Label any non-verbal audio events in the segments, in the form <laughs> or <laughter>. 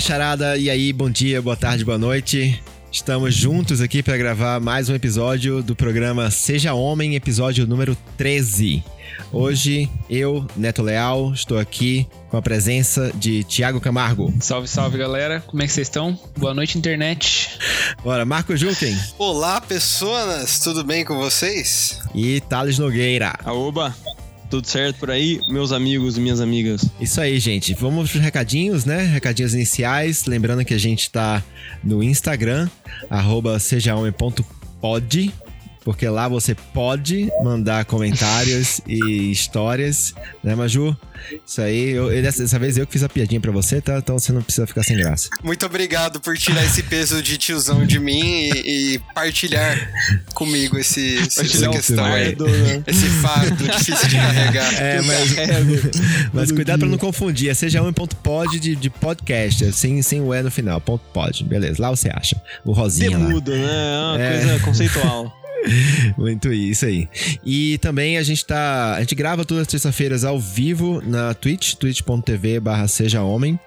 macharada, e aí, bom dia, boa tarde, boa noite. Estamos juntos aqui para gravar mais um episódio do programa Seja Homem, episódio número 13. Hoje, eu, Neto Leal, estou aqui com a presença de Tiago Camargo. Salve, salve, galera. Como é que vocês estão? Boa noite, internet. Bora, Marco Juken. Olá, pessoas. Tudo bem com vocês? E Thales Nogueira. Aoba. Tudo certo por aí, meus amigos e minhas amigas? Isso aí, gente. Vamos pros recadinhos, né? Recadinhos iniciais. Lembrando que a gente tá no Instagram, sejahomem.pod porque lá você pode mandar comentários <laughs> e histórias, né, Maju? Isso aí, eu, dessa, dessa, vez eu que fiz a piadinha pra você, tá? Então você não precisa ficar sem graça. Muito obrigado por tirar esse peso de tiozão de mim e, e partilhar comigo esse, essa questão fardo, né? Esse fardo difícil de <laughs> carregar. É, mas, <laughs> mas cuidado pra não confundir. É seja um.pod de, de podcast, sem, sem o E no final. Ponto pod, beleza. Lá você acha. O rosinha Demudo, lá. né? É uma é. coisa conceitual. <laughs> Muito isso aí. E também a gente tá. A gente grava todas as terças-feiras ao vivo na Twitch, twitch.tv barra seja homem.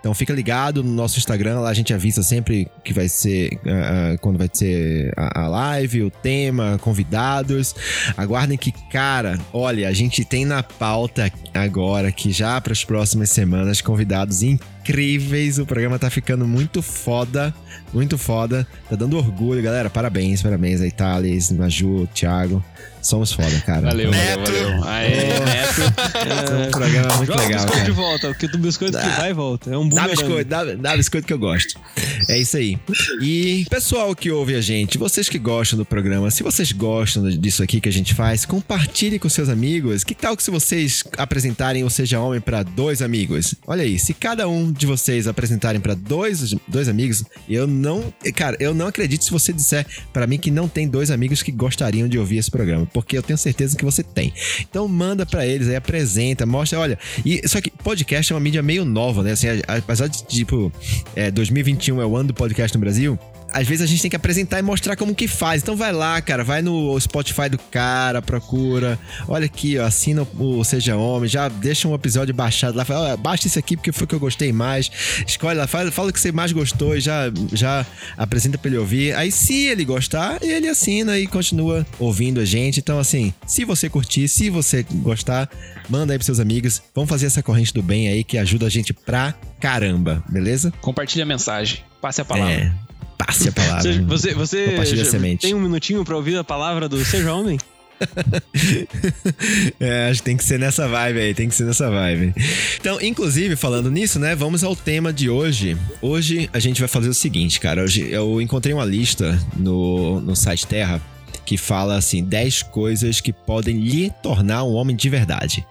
Então fica ligado no nosso Instagram, lá a gente avisa sempre que vai ser. Uh, quando vai ser a, a, live, o tema, convidados. Aguardem que, cara, olha, a gente tem na pauta agora que já para as próximas semanas convidados incríveis incríveis. O programa tá ficando muito foda. Muito foda. Tá dando orgulho, galera. Parabéns, parabéns aí, Thales, Maju, Thiago. Somos foda, cara. Valeu, Neto. valeu, valeu. Aê, Neto. É um programa muito Joga legal, biscoito cara. de volta, porque do biscoito dá, que vai e volta. É um dá biscoito, dá, dá biscoito que eu gosto. É isso aí. E pessoal que ouve a gente, vocês que gostam do programa, se vocês gostam disso aqui que a gente faz, compartilhe com seus amigos. Que tal que se vocês apresentarem o Seja Homem para dois amigos? Olha aí, se cada um de vocês apresentarem para dois, dois amigos, eu não, cara, eu não acredito se você disser para mim que não tem dois amigos que gostariam de ouvir esse programa porque eu tenho certeza que você tem. Então manda para eles aí, apresenta, mostra, olha. E só que podcast é uma mídia meio nova, né? Assim, apesar de tipo, é, 2021 é o ano do podcast no Brasil, às vezes a gente tem que apresentar e mostrar como que faz. Então vai lá, cara, vai no Spotify do cara, procura. Olha aqui, ó, assina o Seja Homem, já deixa um episódio baixado lá, fala, oh, baixa esse aqui porque foi o que eu gostei mais. Escolhe lá, fala, fala o que você mais gostou e já, já apresenta pra ele ouvir. Aí se ele gostar, ele assina e continua ouvindo a gente. Então assim, se você curtir, se você gostar, manda aí pros seus amigos. Vamos fazer essa corrente do bem aí que ajuda a gente pra caramba, beleza? Compartilha a mensagem, passe a palavra. É passe a palavra. Você, você, você tem um minutinho para ouvir a palavra do Seja Homem? <laughs> é, acho que tem que ser nessa vibe aí, tem que ser nessa vibe. Então, inclusive, falando nisso, né, vamos ao tema de hoje. Hoje a gente vai fazer o seguinte, cara. Hoje eu encontrei uma lista no, no site Terra que fala assim: 10 coisas que podem lhe tornar um homem de verdade.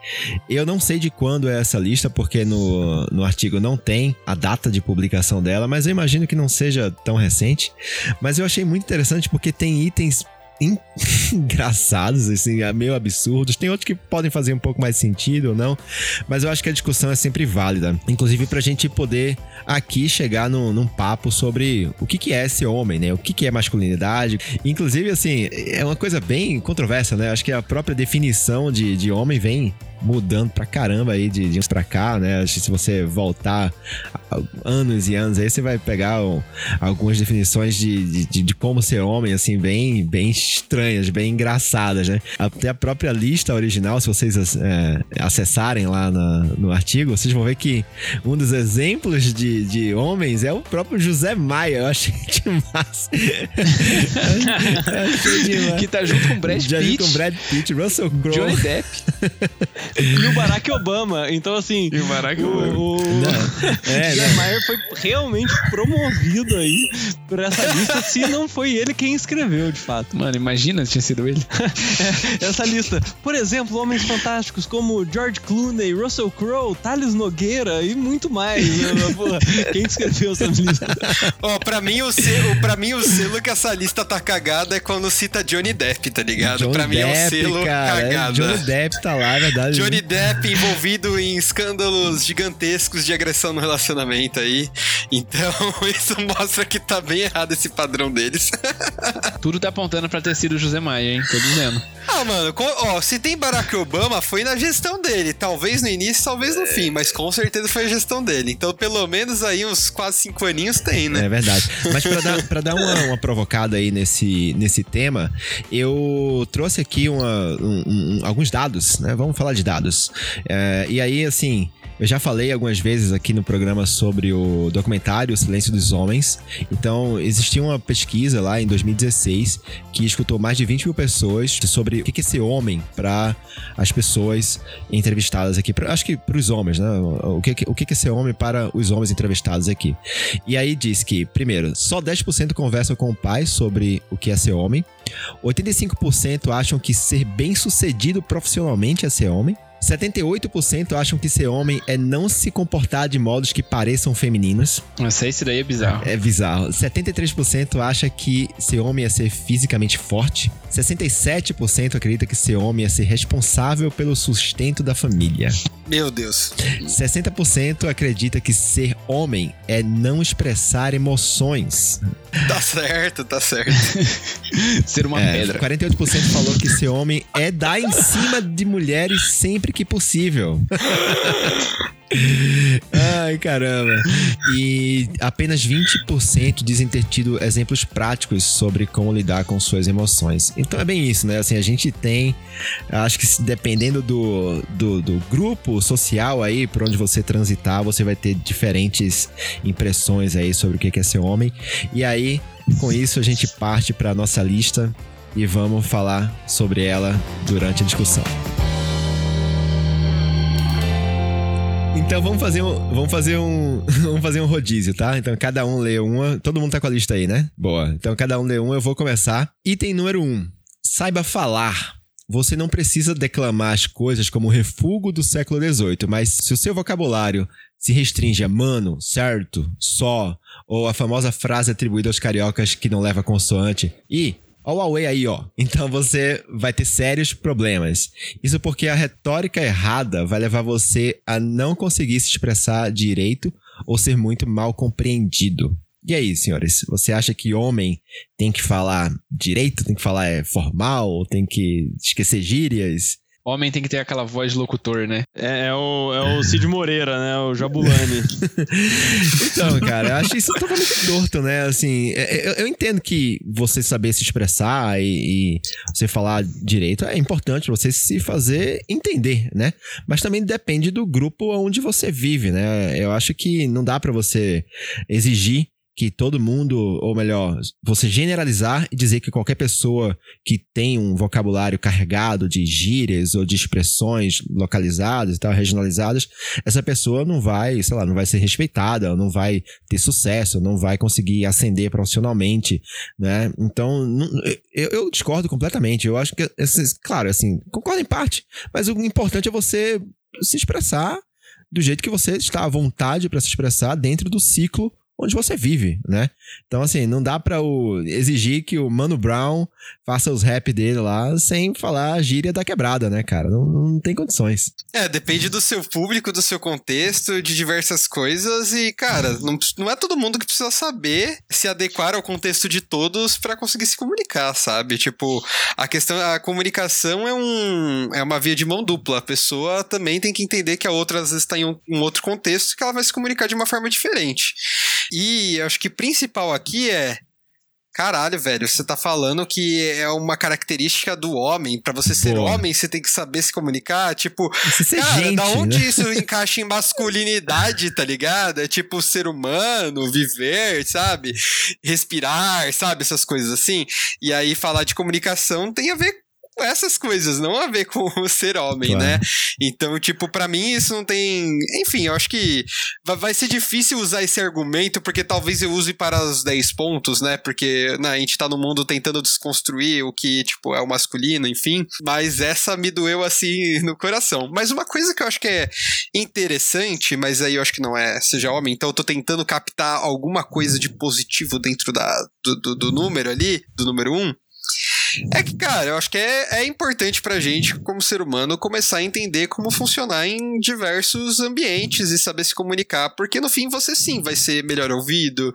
Eu não sei de quando é essa lista, porque no, no artigo não tem a data de publicação dela, mas eu imagino que não seja tão recente. Mas eu achei muito interessante porque tem itens <laughs> engraçados, assim, é meio absurdos. Tem outros que podem fazer um pouco mais sentido ou não, mas eu acho que a discussão é sempre válida. Inclusive pra gente poder aqui chegar no, num papo sobre o que, que é ser homem, né? O que, que é masculinidade. Inclusive, assim, é uma coisa bem controversa, né? Acho que a própria definição de, de homem vem mudando pra caramba aí de, de uns pra cá, né? Acho que se você voltar anos e anos aí, você vai pegar algumas definições de, de, de, como ser homem, assim, bem, bem estranhas, bem engraçadas, né? Até a própria lista original, se vocês é, acessarem lá na, no artigo, vocês vão ver que um dos exemplos de, de homens é o próprio José Maia. Eu achei <laughs> demais. <laughs> achei demais. Que tá junto com Brad Pitt. Junto com Brad Pitt, Russell Crowe. Johnny Depp. <laughs> e o Barack Obama. Então, assim. E o Barack Obama. O, é, José Maia foi realmente promovido aí por essa lista, se não foi ele quem escreveu, de fato. Mano, imagina se tinha sido ele. é, <laughs> essa lista. Por exemplo, homens fantásticos como George Clooney, Russell Crowe, Thales Nogueira e muito mais. <laughs> Né, porra, quem escreveu essa lista? Ó, oh, pra mim o selo, pra mim o selo que essa lista tá cagada é quando cita Johnny Depp, tá ligado? Johnny pra mim Depp, é um selo cara, cagada. Johnny Depp tá lá, é verdade. Johnny Depp envolvido em escândalos gigantescos de agressão no relacionamento aí. Então, <laughs> isso mostra que tá bem errado esse padrão deles. <laughs> Tudo tá apontando pra ter sido o José Maia, hein? Tô dizendo. Ah, mano, ó, se tem Barack Obama, foi na gestão dele. Talvez no início, talvez no fim, mas com certeza foi a gestão dele. Então, pelo menos aí uns quase cinco aninhos tem, né? É verdade. Mas pra dar, pra dar uma, uma provocada aí nesse, nesse tema, eu trouxe aqui uma, um, um, alguns dados, né? Vamos falar de dados. É, e aí, assim, eu já falei algumas vezes aqui no programa sobre o documentário O Silêncio dos Homens. Então, existia uma pesquisa lá em 2016 que escutou mais de 20 mil pessoas sobre o que é ser homem para as pessoas entrevistadas aqui. Acho que para os homens, né? O que, o que é ser homem para os homens entrevistados aqui. E aí diz que, primeiro, só 10% conversam com o pai sobre o que é ser homem. 85% acham que ser bem sucedido profissionalmente é ser homem. 78% acham que ser homem é não se comportar de modos que pareçam femininos. Nossa, isso daí é bizarro. É bizarro. 73% acha que ser homem é ser fisicamente forte. 67% acredita que ser homem é ser responsável pelo sustento da família. Meu Deus. 60% acredita que ser homem é não expressar emoções. Tá certo, tá certo. <laughs> ser uma é, pedra. 48% falou que ser homem é dar em cima de mulheres sempre que possível. <laughs> Ai, caramba. E apenas 20% dizem ter tido exemplos práticos sobre como lidar com suas emoções. Então é bem isso, né? Assim, a gente tem, acho que dependendo do, do, do grupo social aí, por onde você transitar, você vai ter diferentes impressões aí sobre o que é ser homem. E aí, com isso, a gente parte para nossa lista e vamos falar sobre ela durante a discussão. Então vamos fazer um, vamos fazer um, <laughs> vamos fazer um rodízio, tá? Então cada um lê uma. Todo mundo tá com a lista aí, né? Boa. Então cada um lê um, eu vou começar. Item número um: saiba falar. Você não precisa declamar as coisas como refúgio do século XVIII, mas se o seu vocabulário se restringe a mano, certo, só, ou a famosa frase atribuída aos cariocas que não leva consoante, e Ó o Huawei aí, ó. Então você vai ter sérios problemas. Isso porque a retórica errada vai levar você a não conseguir se expressar direito ou ser muito mal compreendido. E aí, senhores, você acha que homem tem que falar direito, tem que falar é, formal, tem que esquecer gírias? Homem tem que ter aquela voz de locutor, né? É, é o, é o Cid Moreira, né? O Jabulani. <laughs> então, cara, eu acho isso totalmente torto, né? Assim, é, é, eu, eu entendo que você saber se expressar e, e, você falar direito é importante você se fazer entender, né? Mas também depende do grupo onde você vive, né? Eu acho que não dá para você exigir que todo mundo, ou melhor, você generalizar e dizer que qualquer pessoa que tem um vocabulário carregado de gírias ou de expressões localizadas e tal, regionalizadas, essa pessoa não vai, sei lá, não vai ser respeitada, não vai ter sucesso, não vai conseguir ascender profissionalmente, né? Então, eu, eu discordo completamente. Eu acho que, claro, assim, concordo em parte, mas o importante é você se expressar do jeito que você está à vontade para se expressar dentro do ciclo onde você vive, né? Então, assim, não dá pra o, exigir que o Mano Brown faça os rap dele lá sem falar a gíria da quebrada, né, cara? Não, não tem condições. É, depende do seu público, do seu contexto, de diversas coisas e, cara, não, não é todo mundo que precisa saber se adequar ao contexto de todos para conseguir se comunicar, sabe? Tipo, a questão, a comunicação é um, é uma via de mão dupla. A pessoa também tem que entender que a outra às vezes está em um, um outro contexto e que ela vai se comunicar de uma forma diferente. E acho que principal aqui é Caralho, velho, você tá falando que é uma característica do homem. para você ser Boa. homem, você tem que saber se comunicar. Tipo, cara, gente, da onde né? isso encaixa em masculinidade, tá ligado? É tipo ser humano, viver, sabe? Respirar, sabe? Essas coisas assim. E aí falar de comunicação tem a ver essas coisas, não a ver com <laughs> o ser homem, claro. né? Então, tipo, para mim isso não tem. Enfim, eu acho que vai ser difícil usar esse argumento, porque talvez eu use para os 10 pontos, né? Porque né, a gente tá no mundo tentando desconstruir o que, tipo, é o masculino, enfim. Mas essa me doeu assim no coração. Mas uma coisa que eu acho que é interessante, mas aí eu acho que não é seja homem, então eu tô tentando captar alguma coisa de positivo dentro da, do, do, do número ali, do número 1. Um, É que, cara, eu acho que é, é importante pra gente, como ser humano, começar a entender como funcionar em diversos ambientes e saber se comunicar, porque no fim você sim vai ser melhor ouvido.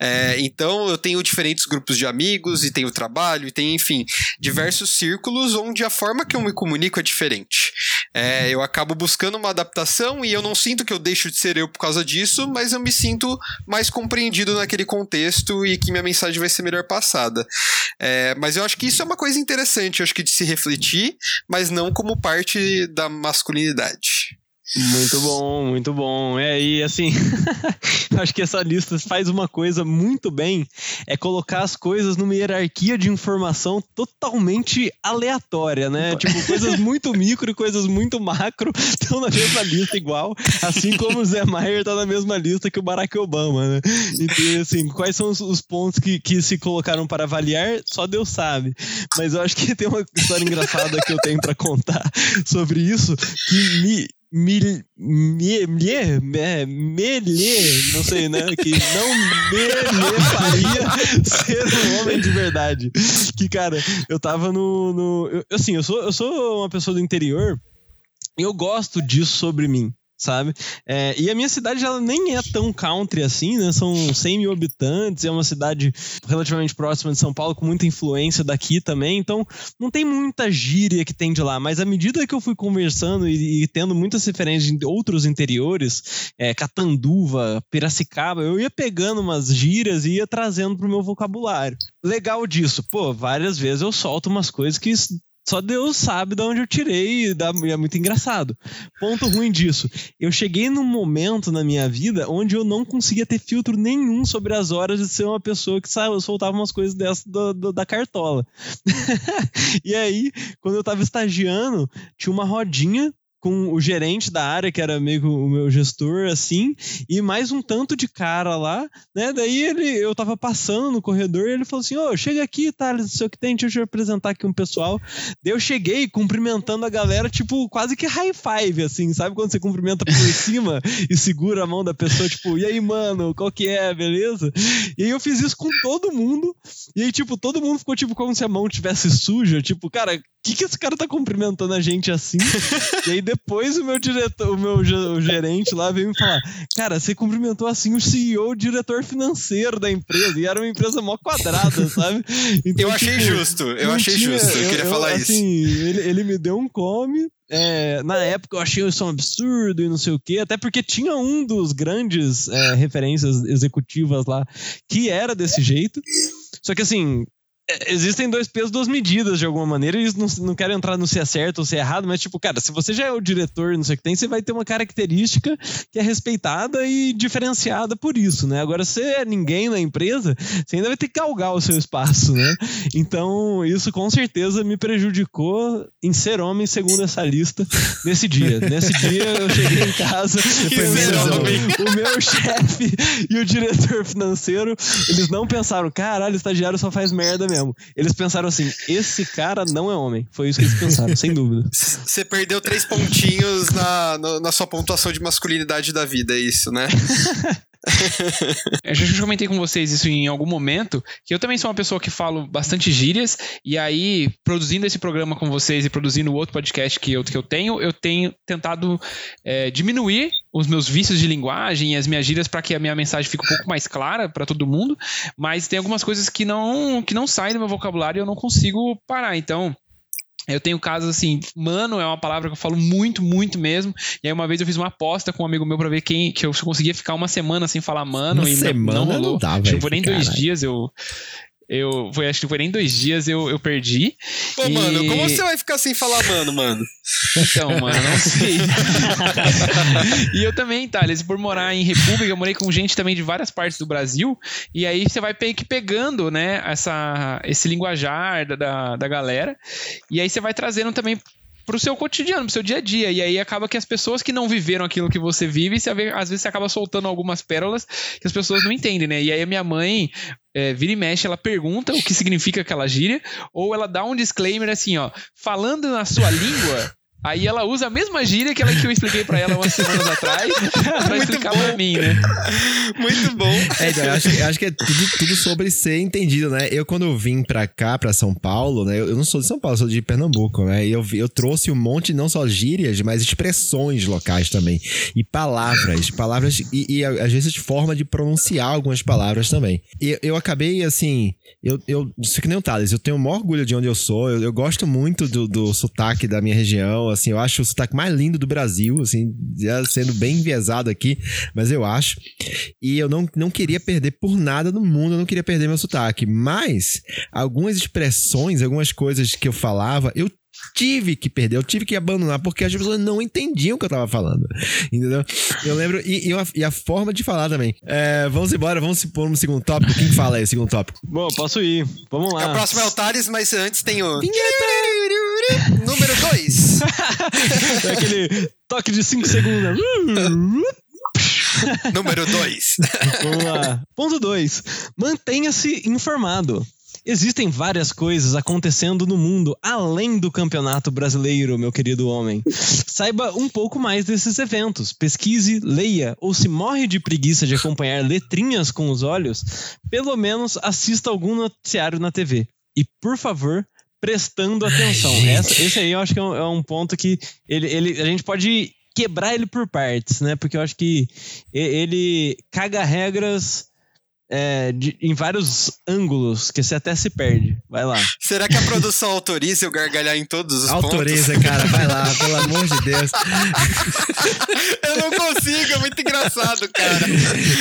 É, então eu tenho diferentes grupos de amigos e tenho trabalho e tenho, enfim, diversos círculos onde a forma que eu me comunico é diferente. É, eu acabo buscando uma adaptação e eu não sinto que eu deixo de ser eu por causa disso, mas eu me sinto mais compreendido naquele contexto e que minha mensagem vai ser melhor passada. É, mas eu acho que isso é uma coisa interessante, eu acho que de se refletir, mas não como parte da masculinidade. Muito bom, muito bom. É, e assim, <laughs> acho que essa lista faz uma coisa muito bem, é colocar as coisas numa hierarquia de informação totalmente aleatória, né? Tipo, coisas muito <laughs> micro e coisas muito macro estão na mesma lista igual, assim como o Zé Maier tá na mesma lista que o Barack Obama, né? Então, assim, quais são os, os pontos que, que se colocaram para avaliar, só Deus sabe. Mas eu acho que tem uma história engraçada que eu tenho para contar sobre isso que me Mil, me, me, é, melê, não sei, né? Que não me faria ser um homem de verdade. Que, cara, eu tava no. no eu, assim, eu sou, eu sou uma pessoa do interior e eu gosto disso sobre mim sabe? É, e a minha cidade ela nem é tão country assim, né? São 100 mil habitantes, é uma cidade relativamente próxima de São Paulo, com muita influência daqui também, então não tem muita gíria que tem de lá, mas à medida que eu fui conversando e, e tendo muitas referências de outros interiores, é, Catanduva, Piracicaba, eu ia pegando umas gírias e ia trazendo pro meu vocabulário. Legal disso, pô, várias vezes eu solto umas coisas que só Deus sabe de onde eu tirei e é muito engraçado. Ponto ruim disso. Eu cheguei num momento na minha vida onde eu não conseguia ter filtro nenhum sobre as horas de ser uma pessoa que soltava umas coisas do, da cartola. <laughs> e aí, quando eu tava estagiando, tinha uma rodinha com o gerente da área, que era meio o meu gestor, assim, e mais um tanto de cara lá, né? Daí ele, eu tava passando no corredor e ele falou assim: Ô, oh, chega aqui, Thales, não sei o que tem, deixa eu te apresentar aqui um pessoal. Daí eu cheguei cumprimentando a galera, tipo, quase que high five, assim, sabe? Quando você cumprimenta por cima <laughs> e segura a mão da pessoa, tipo, e aí, mano, qual que é, beleza? E aí eu fiz isso com todo mundo, e aí, tipo, todo mundo ficou, tipo, como se a mão tivesse suja, tipo, cara, que, que esse cara tá cumprimentando a gente assim? <laughs> e aí depois o meu diretor, o meu o gerente lá veio me falar: Cara, você cumprimentou assim o CEO, o diretor financeiro da empresa. E era uma empresa mó quadrada, <laughs> sabe? Então, eu achei tipo, justo, eu achei tinha, justo, eu, eu queria eu, falar assim, isso. Ele, ele me deu um come. É, na época eu achei isso um absurdo e não sei o quê, até porque tinha um dos grandes é, referências executivas lá que era desse jeito. Só que assim, existem dois pesos, duas medidas de alguma maneira, e não, não quero entrar no se é certo ou se é errado, mas tipo, cara, se você já é o diretor, não sei o que tem, você vai ter uma característica que é respeitada e diferenciada por isso, né? Agora, se é ninguém na empresa, você ainda vai ter que galgar o seu espaço, né? Então, isso com certeza me prejudicou em ser homem, segundo essa lista, nesse dia. Nesse dia, eu cheguei em casa, <laughs> o meu chefe e o diretor financeiro, eles não pensaram, caralho, o estagiário só faz merda mesmo. Eles pensaram assim: esse cara não é homem. Foi isso que eles pensaram, sem dúvida. <laughs> Você perdeu três pontinhos na, na sua pontuação de masculinidade da vida, é isso, né? <laughs> <laughs> eu já comentei com vocês isso em algum momento, que eu também sou uma pessoa que falo bastante gírias, e aí, produzindo esse programa com vocês e produzindo o outro podcast que eu, que eu tenho, eu tenho tentado é, diminuir os meus vícios de linguagem e as minhas gírias para que a minha mensagem fique um pouco mais clara para todo mundo, mas tem algumas coisas que não, que não saem do meu vocabulário e eu não consigo parar. Então, eu tenho casos assim, mano é uma palavra que eu falo muito, muito mesmo. E aí uma vez eu fiz uma aposta com um amigo meu pra ver quem que eu conseguia ficar uma semana sem falar mano uma e semana não rolou. Não dá, Acho que foi nem dois dias eu eu foi, acho que foi nem dois dias eu, eu perdi. Pô, e... mano, como você vai ficar sem falar mano, mano? Então, mano, não sei. <laughs> e eu também, Thales, por morar em República, eu morei com gente também de várias partes do Brasil. E aí você vai que pegando, né, essa, esse linguajar da, da, da galera. E aí você vai trazendo também pro seu cotidiano, pro seu dia a dia. E aí acaba que as pessoas que não viveram aquilo que você vive, você, às vezes você acaba soltando algumas pérolas que as pessoas não entendem, né? E aí a minha mãe, é, vira e mexe, ela pergunta o que significa aquela gíria, ou ela dá um disclaimer assim, ó, falando na sua língua, Aí ela usa a mesma gíria que, ela, que eu expliquei pra ela umas semanas atrás <laughs> pra explicar pra mim, né? Muito bom. É, então, eu acho, eu acho que é tudo, tudo sobre ser entendido, né? Eu, quando eu vim pra cá, pra São Paulo, né? Eu, eu não sou de São Paulo, sou de Pernambuco, né? E eu, eu trouxe um monte, não só gírias, mas expressões locais também. E palavras. Palavras e, e, às vezes forma de pronunciar algumas palavras também. E eu acabei, assim. Eu, eu, isso que nem o Thales, eu tenho o maior orgulho de onde eu sou. Eu, eu gosto muito do, do sotaque da minha região. Assim, eu acho o sotaque mais lindo do Brasil, assim, já sendo bem enviesado aqui, mas eu acho. E eu não, não queria perder por nada no mundo, eu não queria perder meu sotaque. Mas algumas expressões, algumas coisas que eu falava, eu tive que perder, eu tive que abandonar, porque as pessoas não entendiam o que eu tava falando. Entendeu? Eu lembro, e, e, a, e a forma de falar também. É, vamos embora, vamos se pôr no segundo tópico. Quem fala aí, segundo tópico? Bom, posso ir. Vamos lá. O próximo é o Thales, mas antes tem o. Número 2. <laughs> É <laughs> aquele toque de 5 segundos. <laughs> Número 2. <laughs> Vamos lá. Ponto 2. Mantenha-se informado. Existem várias coisas acontecendo no mundo além do campeonato brasileiro, meu querido homem. Saiba um pouco mais desses eventos. Pesquise, leia ou se morre de preguiça de acompanhar letrinhas com os olhos, pelo menos assista algum noticiário na TV. E, por favor, prestando atenção. Essa- esse aí eu acho que é um, é um ponto que ele, ele, a gente pode quebrar ele por partes, né? Porque eu acho que ele caga regras é, de- em vários ângulos que você até se perde. Vai lá. Será que a produção autoriza eu gargalhar em todos os Autoriza, cara, vai lá, pelo amor de Deus. <laughs> Eu não consigo, é muito engraçado, cara.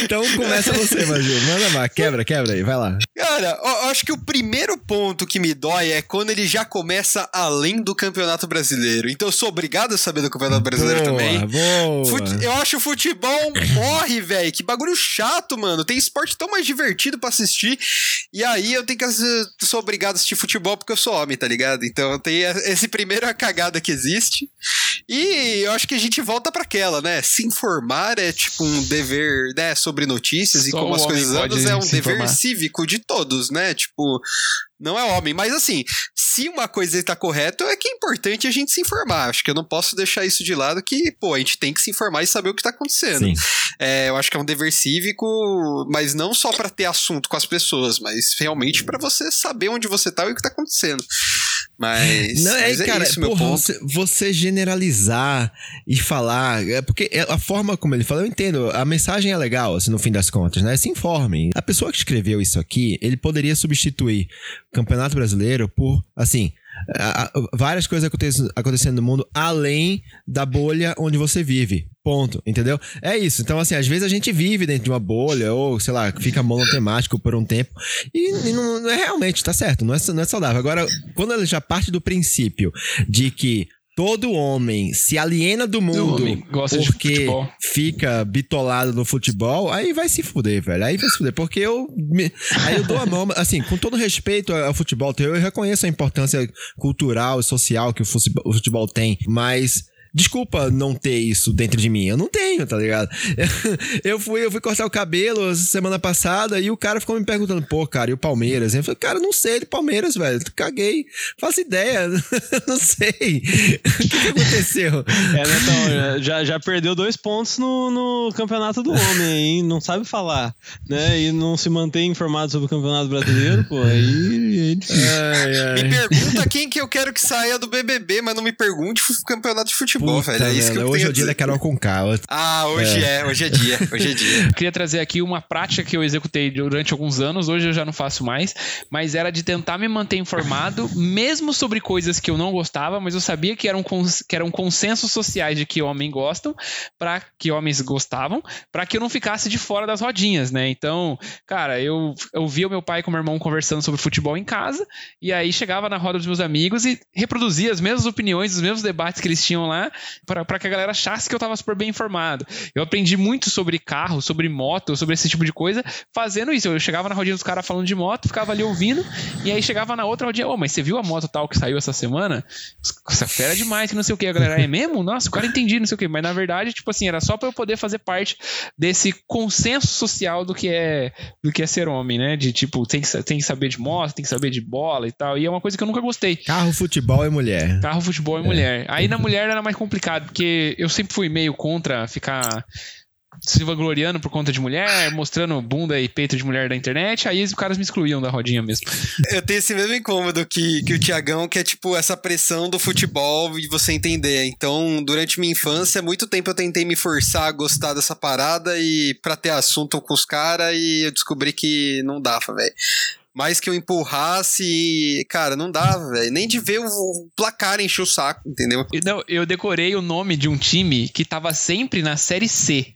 Então começa você, Maju. Manda lá, quebra, quebra aí, vai lá. Cara, eu eu acho que o primeiro ponto que me dói é quando ele já começa além do Campeonato Brasileiro. Então eu sou obrigado a saber do Campeonato Brasileiro boa, também. Boa. Fute- Eu acho o futebol morre, velho. Que bagulho chato, mano. Tem esporte tão mais divertido pra assistir. E aí eu tenho que assi- sou obrigado a assistir futebol porque eu sou homem, tá ligado? Então tem esse primeiro a cagada que existe. E eu acho que a gente volta pra aquela, né? Se informar é tipo um dever, né, sobre notícias e Só como o as coisas andam, é um dever informar. cívico de todos, né? Tipo, não é homem. Mas assim, se uma coisa está correta, é que é importante a gente se informar. Acho que eu não posso deixar isso de lado que, pô, a gente tem que se informar e saber o que tá acontecendo. É, eu acho que é um dever cívico, mas não só pra ter assunto com as pessoas, mas realmente pra você saber onde você tá e o que tá acontecendo. Mas, Não, é, mas é cara, isso, meu porra, ponto. você, você generalizar e falar, é porque é a forma como ele fala, eu entendo, a mensagem é legal, assim, no fim das contas, né? Se informem. A pessoa que escreveu isso aqui, ele poderia substituir o Campeonato Brasileiro por, assim, várias coisas aconte- acontecendo no mundo além da bolha onde você vive. Ponto, entendeu? É isso. Então, assim, às vezes a gente vive dentro de uma bolha, ou, sei lá, fica monotemático por um tempo. E, e não, não é realmente, tá certo, não é, não é saudável. Agora, quando ele já parte do princípio de que todo homem se aliena do mundo homem porque fica bitolado no futebol, aí vai se fuder, velho. Aí vai se fuder. Porque eu. me- aí eu dou a mão, assim, com todo respeito ao futebol, eu reconheço a importância cultural e social que o futebol tem, mas. Desculpa não ter isso dentro de mim. Eu não tenho, tá ligado? <laughs> Eu fui, eu fui cortar o cabelo semana passada e o cara ficou me perguntando, pô, cara, e o Palmeiras? Eu falei, cara, não sei de Palmeiras, velho. Caguei. Faço ideia. <laughs> não sei. <laughs> O que, que aconteceu? É, né, então, já, já perdeu dois pontos no, no campeonato do homem, hein? Não sabe falar, né? E não se mantém informado sobre o campeonato brasileiro, pô, aí é difícil. Ai, ai. Me pergunta quem que eu quero que saia do BBB, mas não me pergunte o campeonato de futebol, Puta, velho. É isso que eu Hoje é o dia da Carol com K. Ah, hoje é. hoje é dia, hoje é dia. <laughs> Queria trazer aqui uma prática que eu executei durante alguns anos, hoje eu já não faço mais, mas era de tentar me manter informado, mesmo sobre coisas que eu não gostava, mas eu sabia que eram, cons que eram consensos sociais de que homens gostam, para que homens gostavam, para que eu não ficasse de fora das rodinhas, né? Então, cara, eu, eu via o meu pai com o meu irmão conversando sobre futebol em casa, e aí chegava na roda dos meus amigos e reproduzia as mesmas opiniões, os mesmos debates que eles tinham lá, pra que a galera achasse que eu tava super bem informado. Eu aprendi muito sobre carro, sobre moto, sobre esse tipo de coisa, fazendo isso. Eu chegava na rodinha dos caras falando de moto, ficava ali ouvindo, e aí chegava na outra rodinha, ô, oh, mas você viu a moto tal que saiu essa semana? Essa fera é demais, que não sei o que. A galera, é mesmo? Nossa, o cara entendi, não sei o que. Mas na verdade, tipo assim, era só pra eu poder fazer parte desse consenso social do que é do que é ser homem, né? De tipo, tem que, tem que saber de moto, tem que saber de bola e tal. E é uma coisa que eu nunca gostei. Carro, futebol e mulher. Carro, futebol e é. mulher. Aí na mulher era mais complicado, porque eu sempre fui meio contra ficar se vangloriando por conta de mulher, mostrando bunda e peito de mulher da internet, aí os caras me excluíam da rodinha mesmo. <laughs> Eu tenho esse mesmo incômodo que, que o Tiagão, que é tipo essa pressão do futebol e você entender. Então, durante minha infância, muito tempo eu tentei me forçar a gostar dessa parada e pra ter assunto com os caras e eu descobri que não dava, velho mais que eu empurrasse, cara, não dava, velho. Nem de ver o placar encher o saco, entendeu? Não, eu decorei o nome de um time que tava sempre na Série C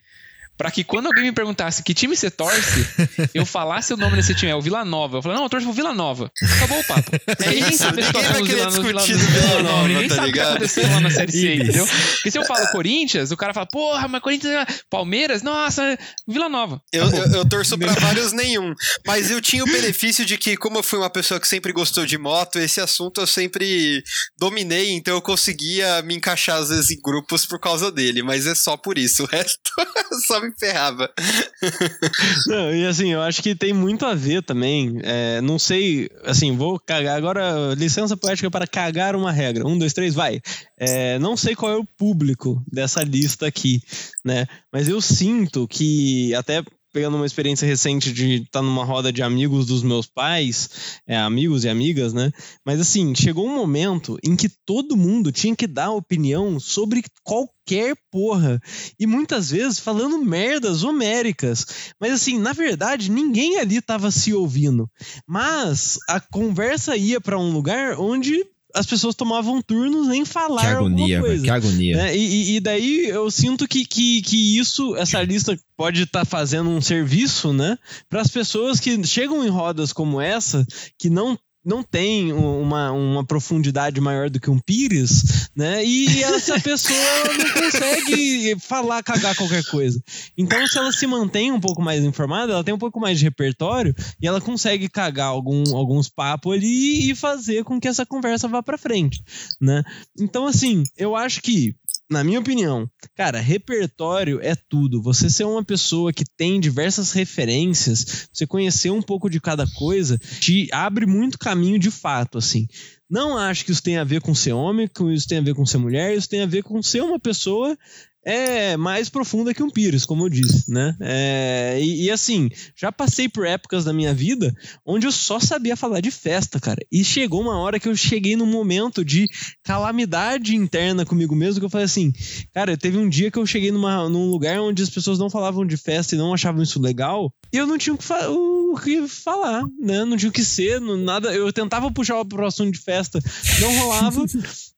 para que quando alguém me perguntasse que time você torce, eu falasse o nome desse time, é o Vila Nova. Eu falei, não, eu torço pro Vila Nova. Acabou o papo. É ninguém sabe a situação do Vila, Vila, Vila Nova. Ninguém tá sabe o que aconteceu lá na Série C, entendeu? Porque se eu falo Corinthians, o cara fala, porra, mas Corinthians, é Palmeiras, nossa, Vila Nova. Eu, eu, eu, torço pra vários nenhum. Mas eu tinha o benefício de que, como eu fui uma pessoa que sempre gostou de moto, esse assunto eu sempre dominei, então eu conseguia me encaixar às vezes em grupos por causa dele. Mas é só por isso. O resto <laughs> só me ferrava. <laughs> Não, e assim, eu acho que tem muito a ver também. É, não sei, assim, vou cagar agora, licença poética para cagar uma regra. Um, dois, três, vai. É, não sei qual é o público dessa lista aqui, né? Mas eu sinto que, até pegando uma experiência recente de estar tá numa roda de amigos dos meus pais, é, amigos e amigas, né? Mas assim, chegou um momento em que todo mundo tinha que dar opinião sobre qualquer porra. E muitas vezes falando merdas homéricas. Mas assim, na verdade, ninguém ali estava se ouvindo. Mas a conversa ia para um lugar onde as pessoas tomavam turnos em falar que agonia, coisa. Que agonia. Né? E, e, daí eu sinto que, que, que isso, essa lista pode estar tá fazendo um serviço, né? Para as pessoas que chegam em rodas como essa, que não não tem uma, uma profundidade maior do que um pires, né? E essa <laughs> pessoa não consegue falar, cagar qualquer coisa. Então, se ela se mantém um pouco mais informada, ela tem um pouco mais de repertório e ela consegue cagar algum, alguns papos ali e fazer com que essa conversa vá para frente, né? Então, assim, eu acho que na minha opinião, cara, repertório é tudo. Você ser uma pessoa que tem diversas referências, você conhecer um pouco de cada coisa, te abre muito caminho de fato, assim. Não acho que isso tenha a ver com ser homem, que isso tenha a ver com ser mulher, isso tem a ver com ser uma pessoa é mais profunda que um Pires, como eu disse, né? É, e, e, assim, já passei por épocas da minha vida onde eu só sabia falar de festa, cara. E chegou uma hora que eu cheguei num momento de calamidade interna comigo mesmo, que eu falei assim, cara, teve um dia que eu cheguei numa, num lugar onde as pessoas não falavam de festa e não achavam isso legal, e eu não tinha o que, fa o que falar, né? Não tinha o que ser, não, nada. Eu tentava puxar o assunto de festa, não rolava.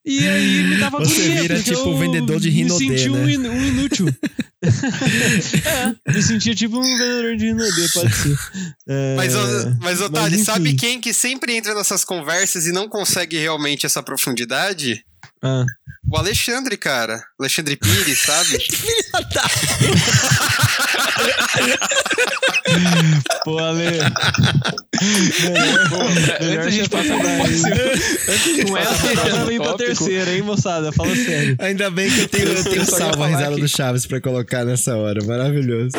E aí me dava Você agonia, vira tipo um vendedor de rinodê, Me sentia né? um, in, inútil. <laughs> é, me sentia tipo um vendedor de rinodê, pode ser. É, mas, mas Otávio, sabe quem que sempre entra nessas conversas e não consegue realmente essa profundidade? Ah. O Alexandre, cara. Alexandre Pires, sabe? <laughs> Filha da. Pô, Ale. Antes a gente passar pra Com essa, já vem pra terceira, hein, moçada? Fala sério. Ainda bem que eu tenho, eu tenho salvo a risada do Chaves pra colocar nessa hora. Maravilhoso.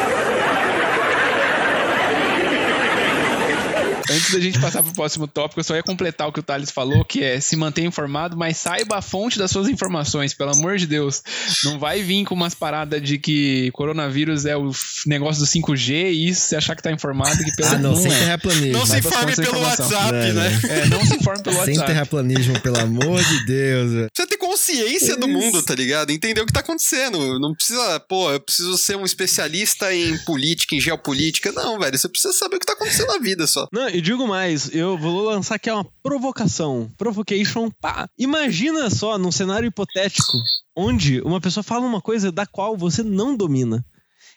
Antes da gente passar pro próximo tópico, eu só ia completar o que o Thales falou, que é se manter informado, mas saiba a fonte das suas informações, pelo amor de Deus. Não vai vir com umas paradas de que coronavírus é o negócio do 5G e isso você achar que tá informado que pelo Ah, não, sem é. terraplanismo. Não se informe pelo WhatsApp, né? né? É, não se informe pelo WhatsApp. Sem terraplanismo, pelo amor de Deus. Você tem consciência do mundo, tá ligado? Entender o que tá acontecendo. Não precisa, pô, eu preciso ser um especialista em política, em geopolítica. Não, velho, você precisa saber o que tá acontecendo na vida só. Não, e digo mais, eu vou lançar aqui uma provocação. Provocation, pá. Imagina só, num cenário hipotético, onde uma pessoa fala uma coisa da qual você não domina.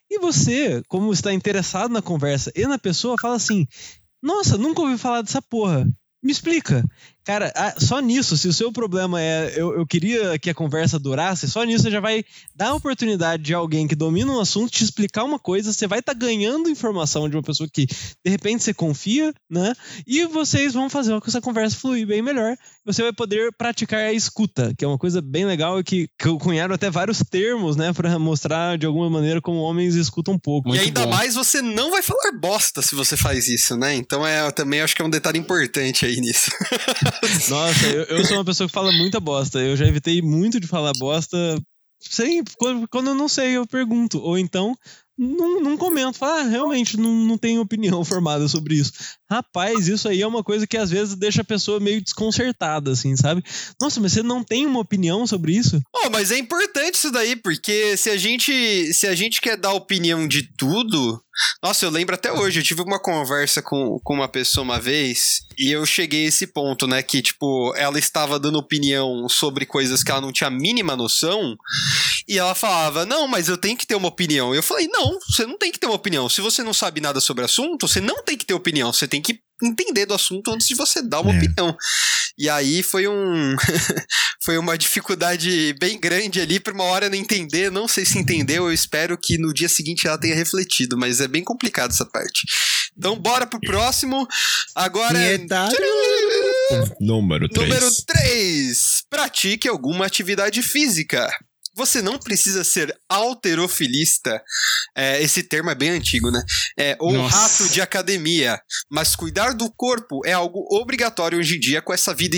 E você, como está interessado na conversa e na pessoa, fala assim: Nossa, nunca ouvi falar dessa porra. Me explica. Cara, ah, só nisso, se o seu problema é eu, eu queria que a conversa durasse, só nisso você já vai dar a oportunidade de alguém que domina um assunto te explicar uma coisa, você vai estar tá ganhando informação de uma pessoa que de repente você confia, né? E vocês vão fazer com essa conversa fluir bem melhor. Você vai poder praticar a escuta, que é uma coisa bem legal e que, que cunharam até vários termos, né, para mostrar de alguma maneira como homens escutam um pouco. Muito e ainda bom. mais você não vai falar bosta se você faz isso, né? Então é também acho que é um detalhe importante aí nisso. <laughs> Nossa, eu, eu sou uma pessoa que fala muita bosta. Eu já evitei muito de falar bosta Sei, quando, quando eu não sei, eu pergunto. Ou então, não, não comento. Falo, ah, realmente, não, não tenho opinião <laughs> formada sobre isso. Rapaz, isso aí é uma coisa que às vezes deixa a pessoa meio desconcertada, assim, sabe? Nossa, mas você não tem uma opinião sobre isso? Oh, mas é importante isso daí, porque se a gente, se a gente quer dar opinião de tudo, nossa, eu lembro até hoje, eu tive uma conversa com, com uma pessoa uma vez e eu cheguei a esse ponto, né? Que, tipo, ela estava dando opinião sobre coisas que ela não tinha a mínima noção e ela falava, não, mas eu tenho que ter uma opinião. Eu falei, não, você não tem que ter uma opinião. Se você não sabe nada sobre o assunto, você não tem que ter opinião, você tem que entender do assunto antes de você dar uma é. opinião. E aí foi um <laughs> foi uma dificuldade bem grande ali para uma hora não entender, não sei se entendeu, eu espero que no dia seguinte ela tenha refletido, mas é bem complicado essa parte. Então bora pro próximo. Agora Número 3. Número 3. Pratique alguma atividade física. Você não precisa ser alterofilista. É, esse termo é bem antigo, né? É, ou Nossa. rato de academia. Mas cuidar do corpo é algo obrigatório hoje em dia com essa vida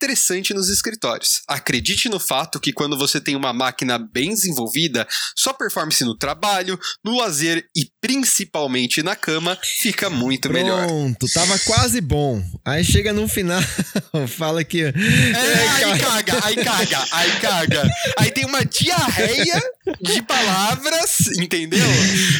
interessante nos escritórios. Acredite no fato que quando você tem uma máquina bem desenvolvida, sua performance no trabalho, no lazer e principalmente na cama fica muito Pronto, melhor. Pronto, tava quase bom. Aí chega no final, <laughs> fala que. É, <laughs> aí caga, aí caga, aí caga. Aí tem uma diarreia de palavras, entendeu?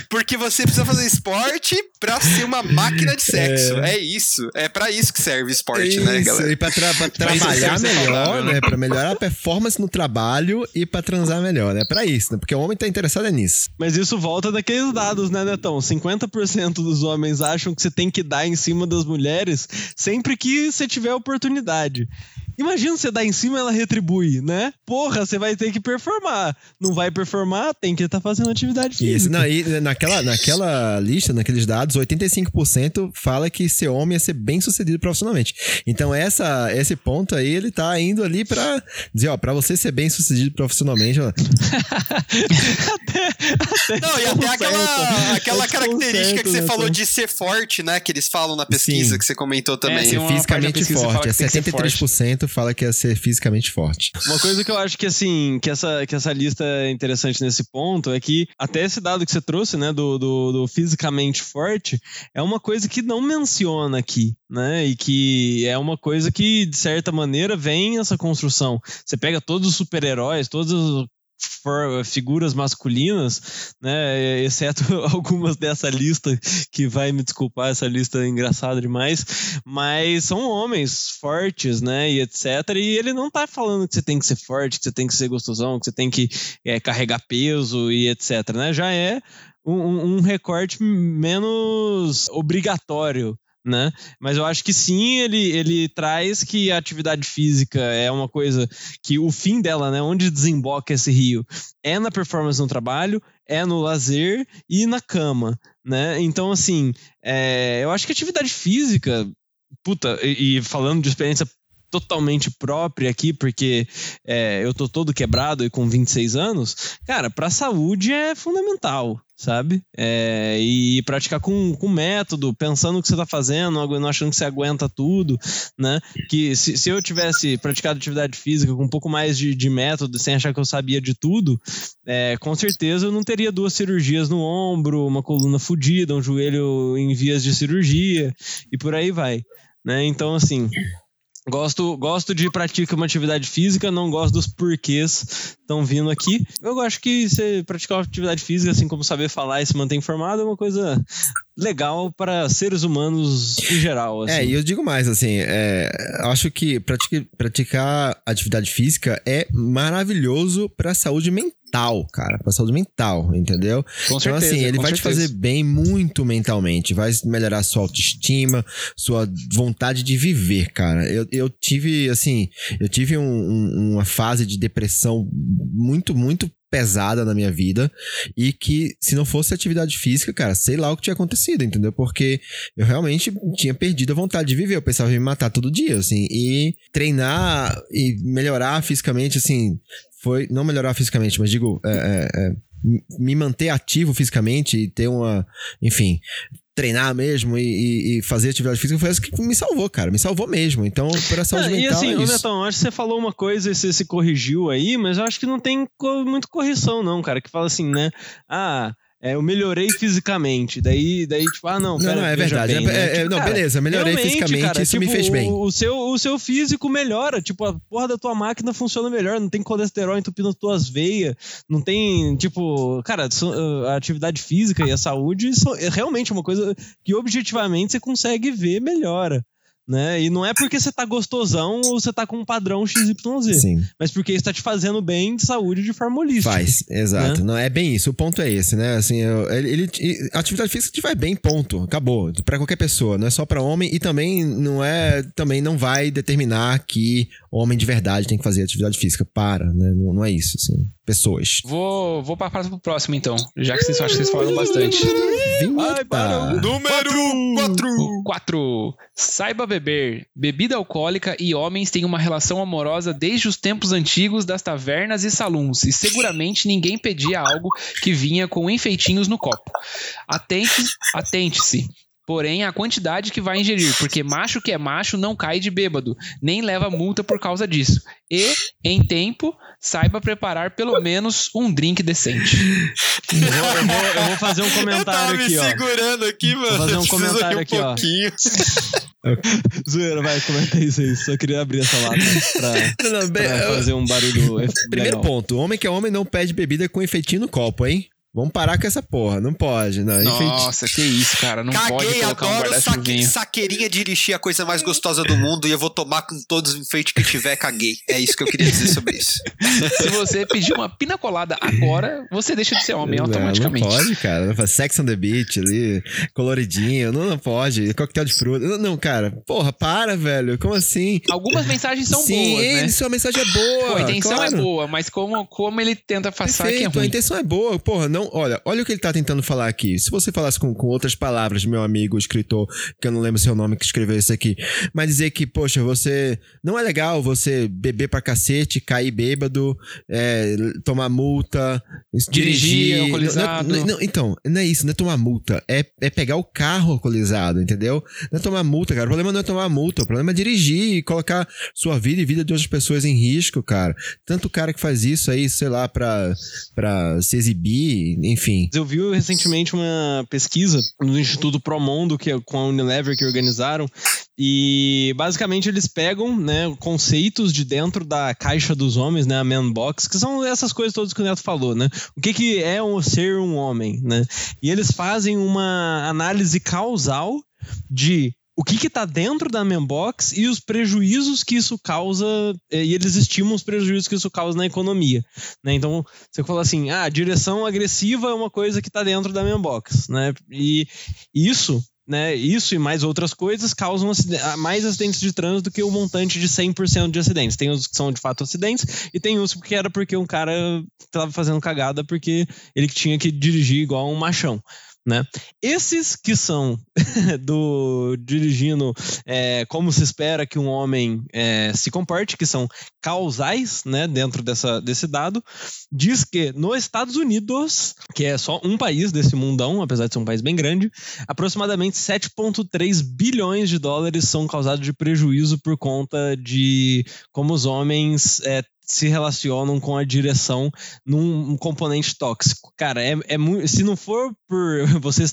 Porque você precisa fazer esporte pra ser uma máquina de sexo. É, é isso. É para isso que serve esporte, é né, galera? E pra, tra pra trabalhar melhor, né? Pra melhorar a performance no trabalho e pra transar melhor, né? Pra isso, né? Porque o homem tá interessado é nisso. Mas isso volta daqueles dados, né, Netão? 50% dos homens acham que você tem que dar em cima das mulheres sempre que você tiver oportunidade. Imagina você dar em cima ela retribui, né? Porra, você vai ter que performar. Não vai performar, tem que estar tá fazendo atividade física. Isso, não, e naquela, naquela lista, naqueles dados, 85% fala que ser homem é ser bem sucedido profissionalmente. Então, essa, esse ponto aí, ele tá indo ali pra dizer, ó, pra você ser bem sucedido profissionalmente, ó. <laughs> até, até não, e até aquela, aquela característica certo, que você né, falou de ser forte, né? Que eles falam na pesquisa Sim. que você comentou também. É, ser fisicamente forte, é 73% fala que é ser fisicamente forte. Uma coisa que eu acho que assim, que essa, que essa lista é interessante nesse ponto é que até esse dado que você trouxe, né, do, do, do fisicamente forte, é uma coisa que não menciona aqui, né? E que é uma coisa que, de certa maneira, vem essa construção. Você pega todos os super-heróis, todos os figuras masculinas, né, exceto <laughs> algumas dessa lista que vai me desculpar, essa lista é engraçada demais, mas são homens fortes, né, e etc. E ele não tá falando que você tem que ser forte, que você tem que ser gostosão, que você tem que é, carregar peso e etc. Né? Já é um, um recorte menos obrigatório né? Mas eu acho que sim, ele, ele traz que a atividade física é uma coisa que o fim dela, né? Onde desemboca esse rio é na performance no trabalho, é no lazer e na cama, né? Então, assim, é, eu acho que atividade física, puta, e, e falando de experiência totalmente própria aqui, porque é, eu tô todo quebrado e com 26 anos, cara, pra saúde é fundamental, sabe? É, e praticar com, com método, pensando o que você tá fazendo, não achando que você aguenta tudo, né? Que se, se eu tivesse praticado atividade física com um pouco mais de, de método, sem achar que eu sabia de tudo, é, com certeza eu não teria duas cirurgias no ombro, uma coluna fodida, um joelho em vias de cirurgia e por aí vai. Né? Então, assim, Gosto, gosto de praticar uma atividade física, não gosto dos porquês estão vindo aqui. Eu acho que você praticar uma atividade física, assim como saber falar e se manter informado, é uma coisa legal para seres humanos em geral. Assim. É, e eu digo mais, assim, é, acho que pratica, praticar atividade física é maravilhoso pra saúde mental, cara, pra saúde mental, entendeu? Com Então, certeza. assim, ele com vai te certeza. fazer bem muito mentalmente, vai melhorar sua autoestima, sua vontade de viver, cara. Eu, eu tive, assim, eu tive um- um- uma fase de depressão muito, muito pesada na minha vida e que se não fosse atividade física, cara, sei lá o que tinha acontecido, entendeu? Porque eu realmente tinha perdido a vontade de viver, eu pensava em me matar todo dia, assim, e treinar e melhorar fisicamente, assim, foi, não melhorar fisicamente, mas digo, é, é, é, me manter ativo fisicamente e ter uma, enfim, treinar mesmo e, e- fazer atividade física foi isso que me salvou, cara. Me salvou mesmo. Então, a saúde Ah, e mental assim, é isso. Netão, acho que você falou uma coisa e você se corrigiu aí, mas eu acho que não tem co- muito correção, não, cara. Que fala assim, né? Ah, é, eu melhorei fisicamente. Daí, daí tipo, ah, não, Não, pera, não, é veja verdade. bem, É- né? é- Tipo, não, cara, beleza, melhorei fisicamente, cara, isso me tipo, fez bem. O, o seu, o seu físico melhora, tipo, a porra da tua máquina funciona melhor, não tem colesterol entupindo as tuas veias, não tem, tipo, cara, so- a atividade física e a saúde são- é realmente uma coisa que objetivamente você consegue ver melhora. Né? E não é porque você tá gostosão ou você tá com um padrão XYZ, Sim, mas porque isso tá te fazendo bem de saúde de forma holística. faz, exato. né? Não, é bem isso. O ponto é esse, né? Assim, eu- ele, ele- a atividade física te vai bem, ponto. Acabou. Pra qualquer pessoa, não é só pra homem e também não é, também não vai determinar que homem de verdade tem que fazer atividade física. Para, né? Não, não é isso, assim. Pessoas. Vou, vou para pro próximo, então. Já que vocês acham que vocês falaram bastante. Vinheta. para o- Número 4. 4. Saiba beber. Bebida alcoólica e homens têm uma relação amorosa desde os tempos antigos das tavernas e saluns, e seguramente ninguém pedia algo que vinha com enfeitinhos no copo. Atente, atente-se. Porém, a quantidade que vai ingerir, porque macho que é macho não cai de bêbado, nem leva multa por causa disso. E, em tempo, saiba preparar pelo menos um drink decente. Eu vou, eu vou- eu vou fazer um Eu tava comentário me aqui, ó. segurando aqui, mano. fazer um Eu comentário um aqui, ó. pouquinho. <laughs> Zoeira, vai, comenta isso aí. Só queria abrir essa lata pra, <laughs> Não, não, pra eu- fazer um barulho <laughs> Primeiro legal. ponto: homem que é homem não pede bebida com efeitinho no copo, hein? Vamos parar com essa porra. Não pode, não. Nossa, que isso, cara. Não pode Caguei, colocar um adoro guarda-chuva saque, saqueirinha de Irixi, a coisa mais gostosa do mundo, e eu vou tomar com todos os enfeites que tiver, caguei. É isso que eu queria dizer sobre isso. <laughs> Se você pedir uma pina colada agora, você deixa de ser homem Não, automaticamente. Não pode, cara. Sex on the beach ali, coloridinho. Não, não pode. Coquetel de fruta. Não, não, cara. Porra, para, velho. Como assim? Algumas mensagens são Sim, boas, né? ele, sua mensagem é boa. Pô, a intenção claro. é boa, mas como, como ele tenta passar que é Perfeito, a ruim. intenção é boa. Porra, não, olha, olha o que ele tá tentando falar aqui. Se você falasse com, com outras palavras, meu amigo escritor, que eu não lembro seu nome que escreveu isso aqui, mas dizer que, poxa, você. Não é legal você beber pra cacete, cair bêbado, é, tomar multa, dirigir. alcoolizado. Não, não, não, então, não é isso, não é tomar multa. É, é pegar o carro alcoolizado, entendeu? Não é tomar multa, cara. O problema não é tomar multa, o problema é dirigir e colocar sua vida e vida de outras pessoas em risco, cara. Tanto cara que faz isso aí, sei lá, pra, pra se exibir, enfim. Eu vi recentemente uma pesquisa no Instituto Promondo, que é com a Unilever que organizaram, e basicamente eles pegam né, conceitos de dentro da caixa dos homens, né, a man box, que são essas coisas todas que o Neto falou, né? O que, que é um, ser um homem, né? E eles fazem uma análise causal de o que está dentro da Membox e os prejuízos que isso causa, eh, e eles estimam os prejuízos que isso causa na economia. Né? Então, você fala assim, ah, direção agressiva é uma coisa que está dentro da Membox. Né? E isso, né, isso e mais outras coisas causam ah, mais acidentes de trânsito do que o montante de 100% de acidentes. Tem os que são de fato acidentes e tem os que era porque um cara estava fazendo cagada porque ele tinha que dirigir igual um machão. Né? Esses que são <laughs> do dirigindo é, como se espera que um homem é, se comporte, que são causais, né, dentro dessa, desse dado, diz que nos Estados Unidos, que é só um país desse mundão, apesar de ser um país bem grande, aproximadamente 7,3 bilhões de dólares são causados de prejuízo por conta de como os homens é, se relacionam com a direção num componente tóxico. Cara, é, é muito, se não for por <laughs> vocês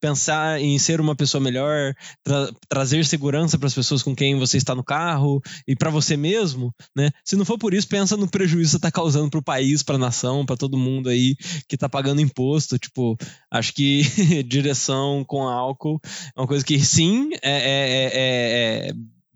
pensar em ser uma pessoa melhor, tra trazer segurança para as pessoas com quem você está no carro e para você mesmo, né? Se não for por isso, pensa no prejuízo que está causando para o país, para a nação, para todo mundo aí que está pagando imposto. Tipo, acho que <laughs> direção com álcool é uma coisa que sim é, é, é, é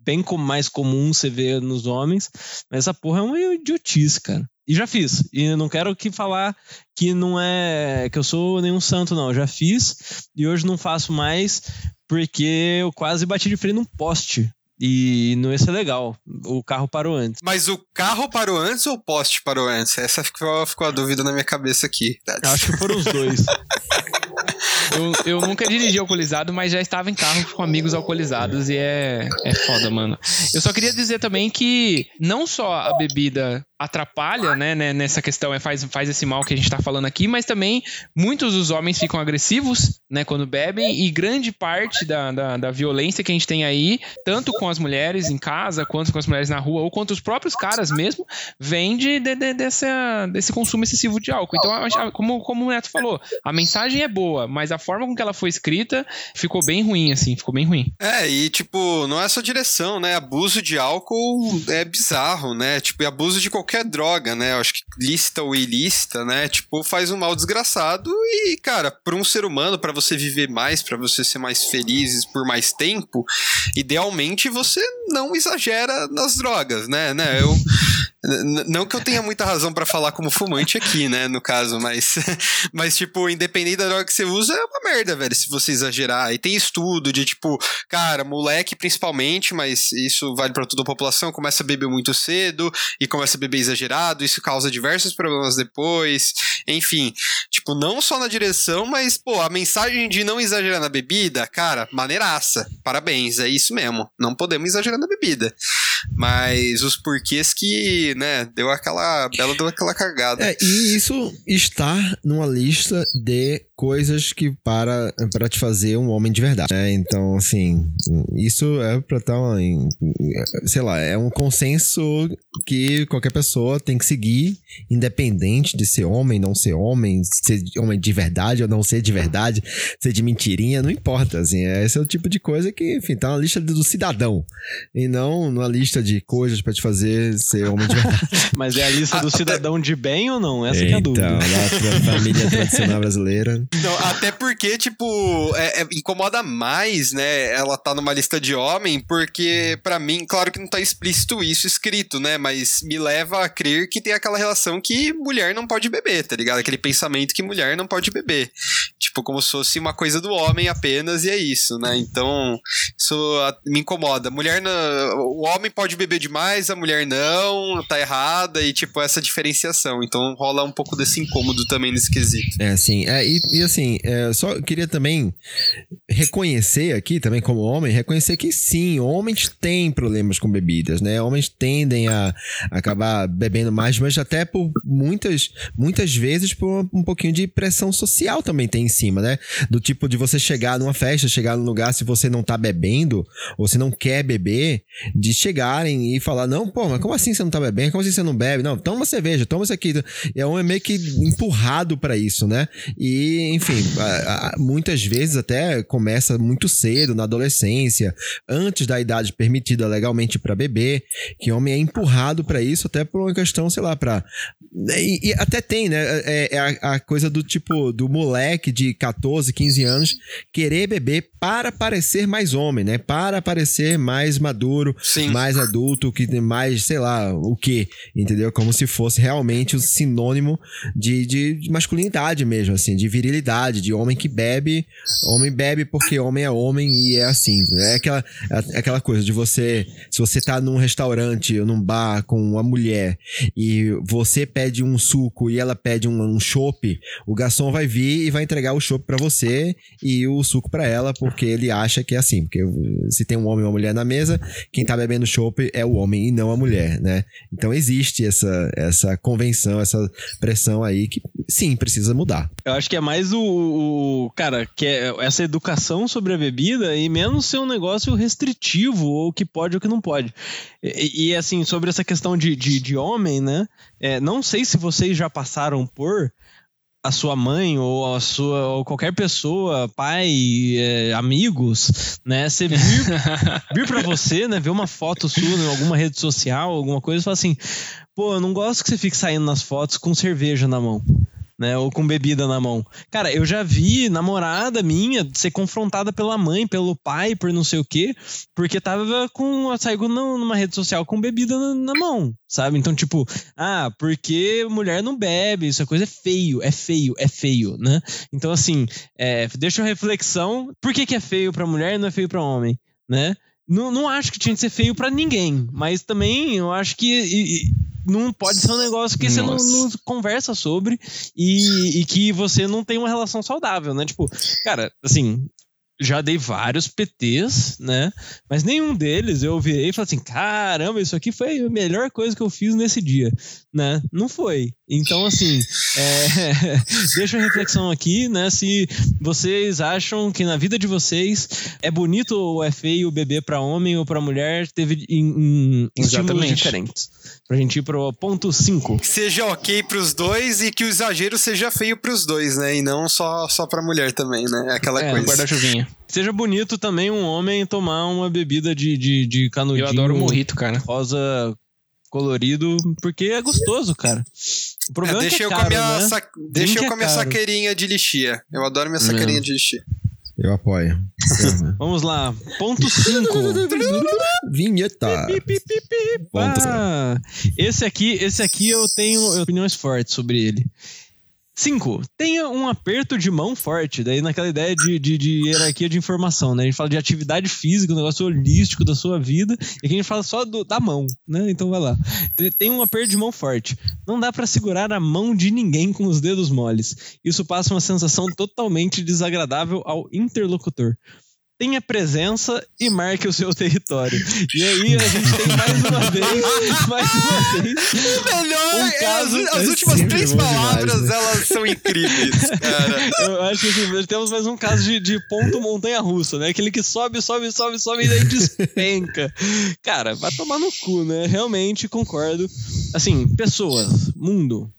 bem mais comum você ver nos homens, mas essa porra é uma idiotice, cara. E já fiz. E não quero que falar que não é que eu sou nenhum santo, não. Eu já fiz e hoje não faço mais porque eu quase bati de freio num poste. E não ia ser legal. O carro parou antes. Mas o carro parou antes ou o poste parou antes? Essa ficou, ficou a dúvida na minha cabeça aqui. Acho que foram os dois. <laughs> eu, eu nunca dirigi alcoolizado, mas já estava em carro com amigos alcoolizados e é, é foda, mano. Eu só queria dizer também que não só a bebida atrapalha, né, né, nessa questão, é, faz, faz esse mal que a gente tá falando aqui, mas também muitos dos homens ficam agressivos, né, quando bebem, e grande parte da, da, da, violência que a gente tem aí, tanto com as mulheres em casa, quanto com as mulheres na rua, ou quanto os próprios caras mesmo, vem de, de, de dessa, desse consumo excessivo de álcool. Então, como, como o Neto falou, a mensagem é boa, mas a forma com que ela foi escrita ficou bem ruim, assim, ficou bem ruim. É, e tipo, não é só direção, né, abuso de álcool é bizarro, né, tipo, e abuso de qualquer droga, né? Eu acho que lista ou ilícita, né? Tipo, faz um mal desgraçado e, cara, para um ser humano, para você viver mais, para você ser mais feliz por mais tempo, idealmente você não exagera nas drogas, né? né? Eu não que eu tenha muita razão para falar como fumante aqui, né, no caso, mas <laughs> mas tipo, independente da droga que você usa, uma merda, velho, se você exagerar. E tem estudo de tipo, cara, moleque principalmente, mas isso vale para toda a população, começa a beber muito cedo e começa a beber exagerado, isso causa diversos problemas depois. Enfim, tipo, não só na direção, mas pô, a mensagem de não exagerar na bebida, cara, maneiraça. Parabéns, é isso mesmo. Não podemos exagerar na bebida. Mas os porquês que, né, deu aquela. Bela deu aquela cagada. É, e isso está numa lista de coisas que para para te fazer um homem de verdade, né? Então, assim, isso é para estar tá em, sei lá, é um consenso que qualquer pessoa tem que seguir, independente de ser homem, não ser homem, ser homem de verdade ou não ser de verdade, ser de mentirinha, não importa, assim, esse é o tipo de coisa que, enfim, tá na lista do cidadão e não numa lista de coisas para te fazer ser homem de verdade. <laughs> Mas é a lista do cidadão de bem ou não? Essa é a dúvida. Então, lá <laughs> família tradicional brasileira. Não, até porque, tipo, é, é, incomoda mais, né? Ela tá numa lista de homem, porque, para mim, claro que não tá explícito isso escrito, né? Mas me leva a crer que tem aquela relação que mulher não pode beber, tá ligado? Aquele pensamento que mulher não pode beber. Tipo, como se fosse uma coisa do homem apenas e é isso, né? Então, isso me incomoda. Mulher, não, o homem pode beber demais, a mulher não, tá errada e, tipo, essa diferenciação. Então, rola um pouco desse incômodo também nesse quesito. É, sim. É, e, e assim, é, só queria também reconhecer aqui, também como homem, reconhecer que sim, homens têm problemas com bebidas, né? Homens tendem a acabar bebendo mais, mas até por muitas, muitas vezes por um pouquinho de pressão social também tem em cima, né? Do tipo de você chegar numa festa, chegar num lugar, se você não tá bebendo, ou se não quer beber, de chegarem e falar, não, pô, mas como assim você não tá bebendo? Como assim você não bebe? Não, toma cerveja, toma isso aqui. É um é meio que empurrado para isso, né? E, enfim, muitas vezes até começa muito cedo, na adolescência, antes da idade permitida legalmente para beber, que homem é empurrado para isso até por uma questão, sei lá, para e, e, até tem, né? É, é a, a, coisa do tipo do moleque de 14, 15 anos querer beber para parecer mais homem, né? Para parecer mais maduro, Sim. mais adulto, que mais, sei lá, o que, entendeu? Como se fosse realmente o sinônimo de, de masculinidade mesmo, assim, de virilidade, de homem que bebe, homem bebe porque homem é homem e é assim. É aquela, é aquela coisa de você, se você tá num restaurante ou num bar com uma mulher e você pede um suco e ela pede um, um o garçom vai vir e vai entregar o chopp para você e o suco para ela, porque ele acha que é assim. Porque se tem um homem e uma mulher na mesa, quem tá bebendo chopp é o homem e não a mulher, né? Então existe essa, essa convenção, essa pressão aí que sim, precisa mudar. Eu acho que é mais o, o cara, que é essa educação sobre a bebida e menos ser um negócio restritivo, ou que pode ou que não pode. E, e assim, sobre essa questão de, de, de homem, né? É, não sei se vocês já passaram por a sua mãe ou a sua ou qualquer pessoa, pai, é, amigos, né? Você vir, <laughs> vir para você, né? Ver uma foto sua em alguma rede social, alguma coisa, e falar assim, pô, eu não gosto que você fique saindo nas fotos com cerveja na mão né? Ou com bebida na mão. Cara, eu já vi namorada minha ser confrontada pela mãe, pelo pai, por não sei o quê, porque tava com. saiu numa rede social com bebida na, na, mão, sabe? Então, tipo, ah, porque mulher não bebe, isso é coisa é feio, é feio, é feio, né? Então, assim, é, deixa uma reflexão. Por que, que é feio pra mulher e não é feio pra homem, né? Não, não acho que tinha que ser feio para ninguém, mas também eu acho que e, não pode ser um negócio que Nossa. você não, não, conversa sobre e, e, que você não tem uma relação saudável, né? Tipo, cara, assim, já dei vários PTs, né? Mas nenhum deles eu virei e falei assim: caramba, isso aqui foi a melhor coisa que eu fiz nesse dia, né? Não foi. Então, assim, é, <laughs> deixa a reflexão aqui, né? Se vocês acham que na vida de vocês é bonito ou é feio beber para homem ou para mulher, teve em, em estímulos diferentes. Pra gente ir pro ponto 5. Seja ok pros dois e que o exagero seja feio pros dois, né? E não só, só pra mulher também, né? Aquela é, coisa. guarda-chuvinha. Seja bonito também um homem tomar uma bebida de, de, de canudinho. Eu adoro morrito, cara. Rosa colorido, porque é gostoso, cara. O problema é, deixa é que é eu caro, com a minha, né? sa... deixa eu com a minha é saqueirinha de lixia. Eu adoro minha saqueirinha de lixia. Eu apoio. <laughs> Vamos lá. Ponto 5. <laughs> Vinheta. Ah, esse aqui, esse aqui eu tenho opiniões fortes sobre ele. 5. Tenha um aperto de mão forte. Daí naquela ideia de, de, de, hierarquia de informação, né? A gente fala de atividade física, um negócio holístico da sua vida. E aqui a gente fala só do, da mão, né? Então vai lá. Tem um aperto de mão forte. Não dá para segurar a mão de ninguém com os dedos moles. Isso passa uma sensação totalmente desagradável ao interlocutor tenha presença e marque o seu território. E aí a gente tem mais uma vez, mais uma vez. O melhor um é caso, as, as últimas três palavras, demais, né? elas são incríveis, cara. Eu acho que assim, temos mais um caso de, de ponto montanha russa, né? Aquele que sobe, sobe, sobe, sobe e daí despenca. Cara, vai tomar no cu, né? Realmente concordo. Assim, pessoas, mundo,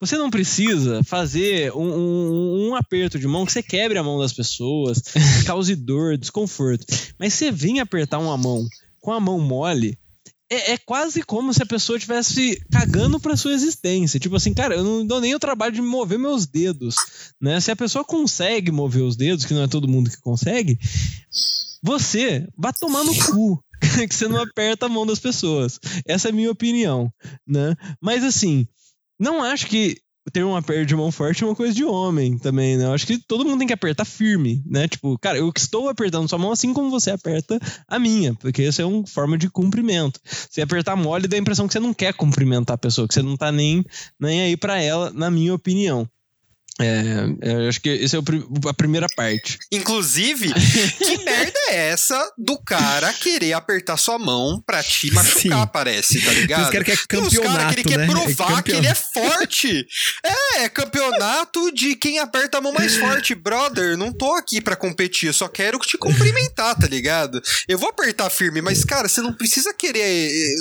você não precisa fazer um, um, um, aperto de mão que você quebre a mão das pessoas, <laughs> cause dor, desconforto. Mas você vem apertar uma mão com a mão mole, é, é, quase como se a pessoa estivesse cagando pra sua existência. Tipo assim, cara, eu não dou nem o trabalho de mover meus dedos. Né? Se a pessoa consegue mover os dedos, que não é todo mundo que consegue, você vai tomar no cu. <laughs> que você não aperta a mão das pessoas. Essa é a minha opinião, né? Mas assim, não acho que ter um aperto de mão forte é uma coisa de homem também, né? Eu acho que todo mundo tem que apertar firme, né? Tipo, cara, eu estou apertando sua mão assim como você aperta a minha, porque isso é uma forma de cumprimento. Se apertar mole, dá a impressão que você não quer cumprimentar a pessoa, que você não tá nem, nem aí para ela, na minha opinião. É, é acho que essa é o, a primeira parte. Inclusive, que <laughs> merda é essa do cara querer apertar sua mão pra te machucar, Sim. parece, tá ligado? Os caras querem campeonato, que ele né? quer provar é que ele é forte. é, é campeonato de quem aperta a mão mais forte. Brother, não tô aqui pra competir, eu só quero te cumprimentar, tá ligado? Eu vou apertar firme, mas, cara, você não precisa querer eh,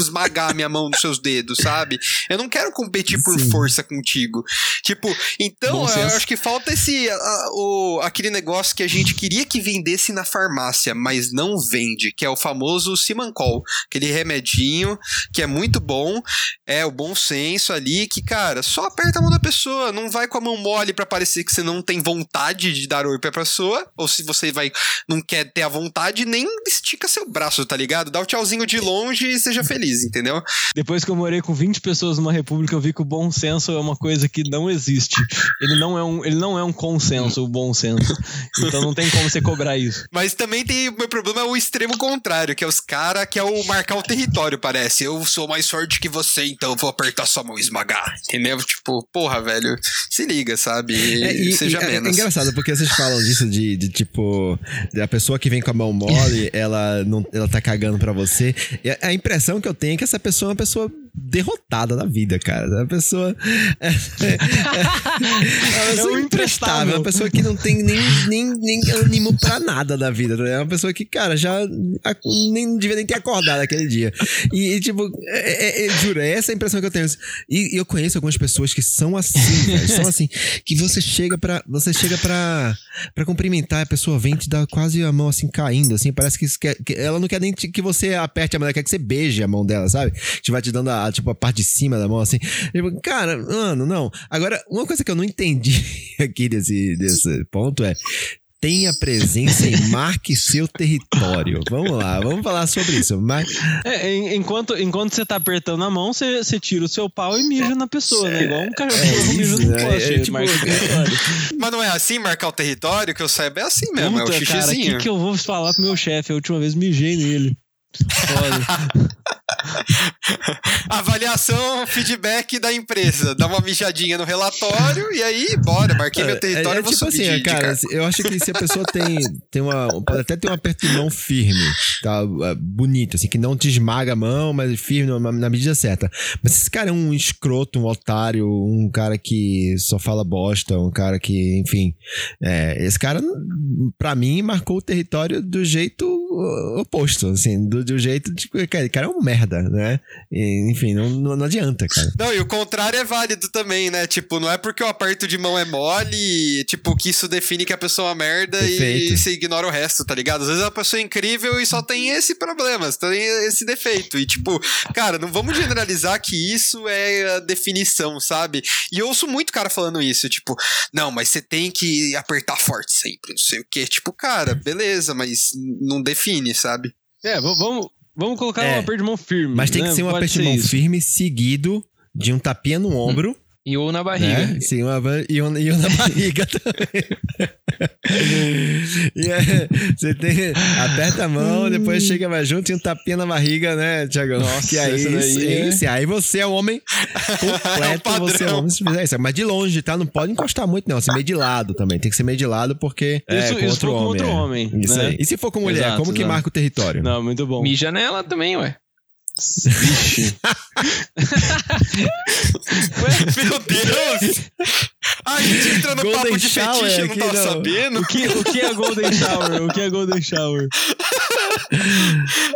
esmagar minha mão nos seus dedos, sabe? Eu não quero competir por Sim. força contigo. Tipo, então eu acho que falta esse a, o, aquele negócio que a gente queria que vendesse na farmácia, mas não vende, que é o famoso Simancol, aquele remedinho que é muito bom, é o bom senso ali, que cara, só aperta a mão da pessoa, não vai com a mão mole para parecer que você não tem vontade de dar oi pra pessoa, ou se você vai não quer ter a vontade, nem estica seu braço, tá ligado? Dá o tchauzinho de longe e seja feliz, entendeu? Depois que eu morei com 20 pessoas numa república, eu vi que o bom senso é uma coisa que não existe. Ele não é um, ele não é um consenso, o bom senso. Então não tem como você cobrar isso. <laughs> Mas também tem. O meu problema é o extremo contrário, que é os caras que é o marcar o território, parece. Eu sou mais forte que você, então eu vou apertar sua mão e esmagar. Entendeu? Tipo, porra, velho. Se liga, sabe? É, e- Seja e é- menos. É engraçado, porque vocês falam disso de, de, tipo, a pessoa que vem com a mão mole, <laughs> ela, não, ela tá cagando pra você. E a, a impressão que eu tenho é que essa pessoa é uma pessoa derrotada da vida, cara. É uma pessoa. É, é, é uma pessoa um imprestável, é uma pessoa que não tem nem, nem, nem ânimo pra nada da vida. tá? É uma pessoa que, cara, já nem devia nem ter acordado aquele dia. E, e, tipo, é, é, é, juro, é essa a impressão que eu tenho. E, e eu conheço algumas pessoas que são assim, velho. São <laughs> assim. Que você chega pra. Você chega pra, pra cumprimentar, a pessoa vem e te dá quase a mão assim caindo, assim. Parece que, que ela não quer nem que você aperte a mão, ela quer que você beije a mão dela, sabe? Que vai te dando a, tipo, a parte de cima da mão, assim. Tipo, cara, mano, não. Agora, uma coisa que eu não entendi <laughs> aqui desse, desse ponto é. Tenha presença e marque seu território. Vamos lá, vamos falar sobre isso. Mas, É, en- enquanto, enquanto você tá apertando a mão, você, você tira o seu pau e mija na pessoa, né? Igual um cachorro mija isso, no né? poste. É, tipo, marca o território. Mas não é assim marcar o território, que eu saiba, é assim mesmo, é o Puta, cara, o xixizinho. que, que eu vou falar pro meu chefe? A última vez mijei nele. <laughs> Avaliação, feedback da empresa. Dá uma mijadinha no relatório e aí, bora, marquei meu território, é, é tipo assim, de- de cara, cargo. eu acho que se a pessoa tem, tem uma. Pode até ter um aperto de mão firme, tá? É, Bonito, assim, que não te esmaga a mão, mas firme na, medida certa. Mas se esse cara é um escroto, um otário, um cara que só fala bosta, um cara que, enfim. é, esse cara, pra mim, marcou o território do jeito oposto, assim, do, do jeito de. Cara, o cara é um merda, né? E, enfim, não, não, não adianta, cara. Não, e o contrário é válido também, né? Tipo, não é porque o aperto de mão é mole, tipo, que isso define que a pessoa é uma merda Perfeito. e você ignora o resto, tá ligado? Às vezes a pessoa é incrível e só tem esse problema, só tem esse defeito. E, tipo, cara, não vamos generalizar que isso é a definição, sabe? E eu ouço muito cara falando isso, tipo, não, mas você tem que apertar forte sempre, não sei o quê. Tipo, cara, beleza, mas não define, sabe? É, vamos, vamos colocar É, um aperto de mão firme. Mas tem né? que ser um Pode aperto de mão isso. firme seguido de um tapinha no ombro. E ou na barriga. Né? Sim, uma, e, um, e um na <laughs> barriga também. <laughs> e é, você tem, aperta a mão, depois chega mais junto e um tapinha na barriga, né, Tiagão? Nossa, que aí, esse daí isso, é- isso, aí você é um homem completo, padrão. você é um homem se fizer isso. Mas de longe, tá? Não pode encostar muito, não. Você meio de lado também. Tem que ser meio de lado porque é Isso- com isso outro for com homem. outro é. homem, Isso né? aí. E se for com mulher, Exato, como que exato. marca o território? Não, muito bom. Mija nela também, ué. Vixe. Meu Deus! A gente entra no Golden papo de shower fetiche, eu não tava não. sabendo. O que, o que é Golden Shower? O que é Golden Shower?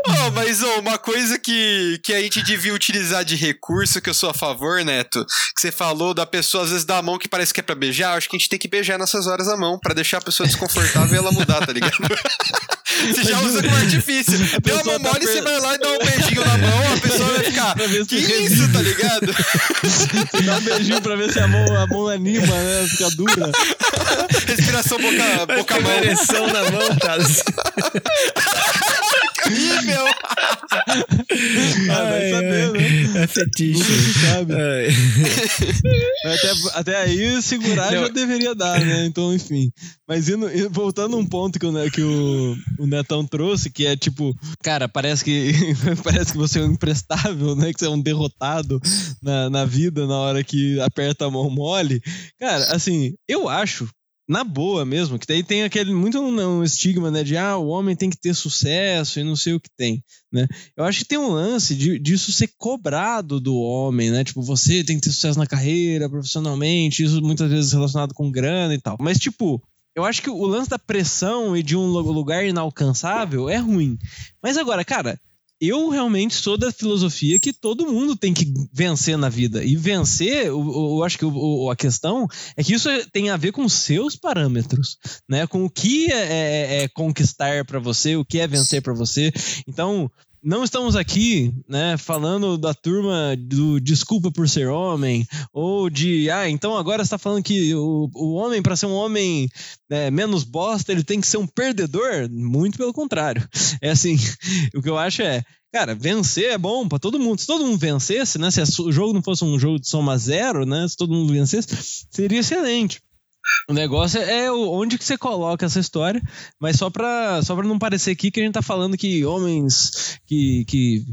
Oh, mas oh, uma coisa que, que a gente devia utilizar de recurso, que eu sou a favor, Neto, que você falou da pessoa às vezes dar a mão que parece que é pra beijar, acho que a gente tem que beijar nessas horas a mão, pra deixar a pessoa desconfortável e ela mudar, tá ligado? <laughs> Você já usa como artifício. Deu a pessoa mão tá mole, per- você vai lá e dá um beijinho na mão, a pessoa vai ficar. Que revida." isso, tá ligado? Você <laughs> dá um beijinho pra ver se a mão, a mão anima, né? Fica dura. Respiração boca, boca uma mão. ereção na mão, cara. <laughs> Horrível. <laughs> Ah, vai Ai, saber, né? É fetiche. Nunca sabe. <laughs> Até, até aí, segurar Não. já deveria dar, né? Então, enfim. Mas indo, voltando a um ponto que, o, que o, o Netão trouxe, que é tipo, cara, parece que <laughs> parece que você é um imprestável, né? Que você é um derrotado na, na vida na hora que aperta a mão mole. Cara, assim, eu acho. Na boa mesmo, que daí tem aquele muito um, um estigma, né? De ah, o homem tem que ter sucesso e não sei o que tem, né? Eu acho que tem um lance de, disso ser cobrado do homem, né? Tipo, você tem que ter sucesso na carreira, profissionalmente, isso muitas vezes relacionado com grana e tal. Mas, tipo, eu acho que o lance da pressão e de um lu- lugar inalcançável é ruim. Mas agora, cara, eu realmente sou da filosofia que todo mundo tem que vencer na vida. E vencer, eu, eu- acho que a questão é que isso tem a ver com seus parâmetros, né? Com o que é, é- é conquistar pra você, o que é vencer pra você. Então, não estamos aqui, né, falando da turma do desculpa por ser homem, ou de, ah, então agora você tá falando que o, o homem, para ser um homem né, menos bosta, ele tem que ser um perdedor? Muito pelo contrário. É assim, <laughs> o que eu acho é, Cara, vencer é bom para todo mundo. Se todo mundo vencesse, né? Se o jogo não fosse um jogo de soma zero, né? Se todo mundo vencesse, seria excelente. O negócio é onde que você coloca essa história, mas só pra, só pra não parecer aqui que a gente tá falando que homens que, que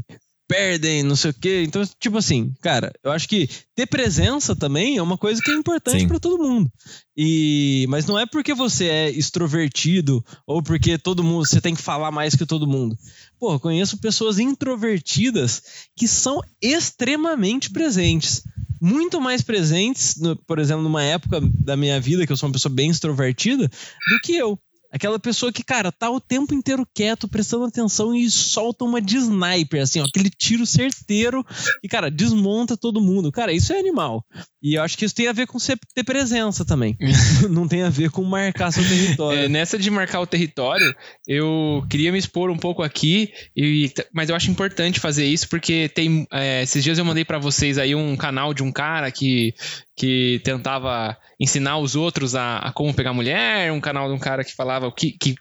perdem, não sei o quê. Então, tipo assim, cara, eu acho que ter presença também é uma coisa que é importante para todo mundo. E mas não é porque você é extrovertido ou porque todo mundo você tem que falar mais que todo mundo. Pô, conheço pessoas introvertidas que são extremamente presentes. Muito mais presentes, no, por exemplo, numa época da minha vida que eu sou uma pessoa bem extrovertida, do que eu. Aquela pessoa que, cara, tá o tempo inteiro quieto, prestando atenção e solta uma de sniper, assim, ó, aquele tiro certeiro e, cara, desmonta todo mundo. Cara, isso é animal. E eu acho que isso tem a ver com ter presença também. <laughs> Não tem a ver com marcar seu território. É, nessa de marcar o território, eu queria me expor um pouco aqui, e, mas eu acho importante fazer isso porque tem. É, esses dias eu mandei para vocês aí um canal de um cara que que tentava ensinar os outros a, a, como pegar mulher, um canal de um cara que falava que, que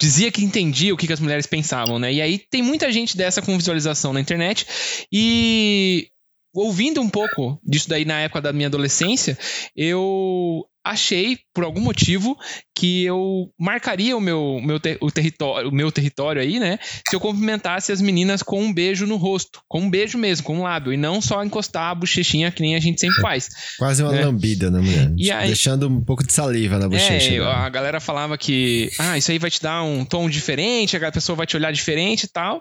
dizia que entendia o que, que as mulheres pensavam, né? E aí tem muita gente dessa com visualização na internet e ouvindo um pouco disso daí na época da minha adolescência, eu achei, por algum motivo, que eu marcaria o meu, meu ter, o território, o meu território aí, né? Se eu cumprimentasse as meninas com um beijo no rosto, com um beijo mesmo, com um lábio, e não só encostar a bochechinha que nem a gente sempre faz. Quase uma né? lambida, né, mulher? E aí, Deixando um pouco de saliva na bochecha. É, né? a galera falava que, ah, isso aí vai te dar um tom diferente, a pessoa vai te olhar diferente e tal.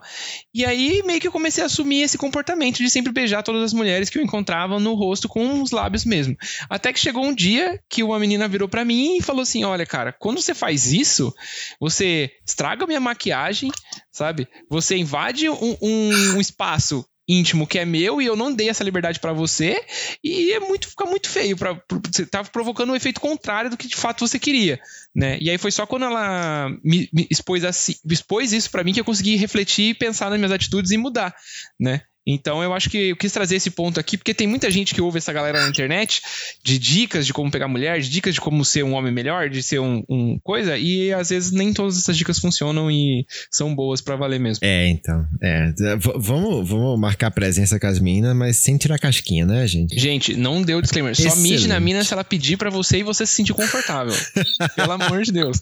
E aí meio que eu comecei a assumir esse comportamento de sempre beijar todas as mulheres que eu encontrava no rosto com os lábios mesmo. Até que chegou um dia que uma menina virou para mim e falou assim: "Olha, cara, quando você faz isso, você estraga minha maquiagem, sabe? Você invade um, um, espaço íntimo que é meu e eu não dei essa liberdade para você e é muito fica muito feio para você tava provocando um efeito contrário do que de fato você queria, né? E aí foi só quando ela me, me expôs assim, expôs isso para mim que eu consegui refletir, pensar nas minhas atitudes e mudar, né? Então eu acho que eu quis trazer esse ponto aqui, porque tem muita gente que ouve essa galera na internet de dicas de como pegar mulher, de dicas de como ser um homem melhor, de ser um, um coisa, e às vezes nem todas essas dicas funcionam e são boas para valer mesmo. É, então. É. vamos, vamos marcar presença com as minas, mas sem tirar casquinha, né, gente? Gente, não deu disclaimer. Só mide na mina se ela pedir para você e você se sentir confortável. <laughs> Pelo amor de Deus.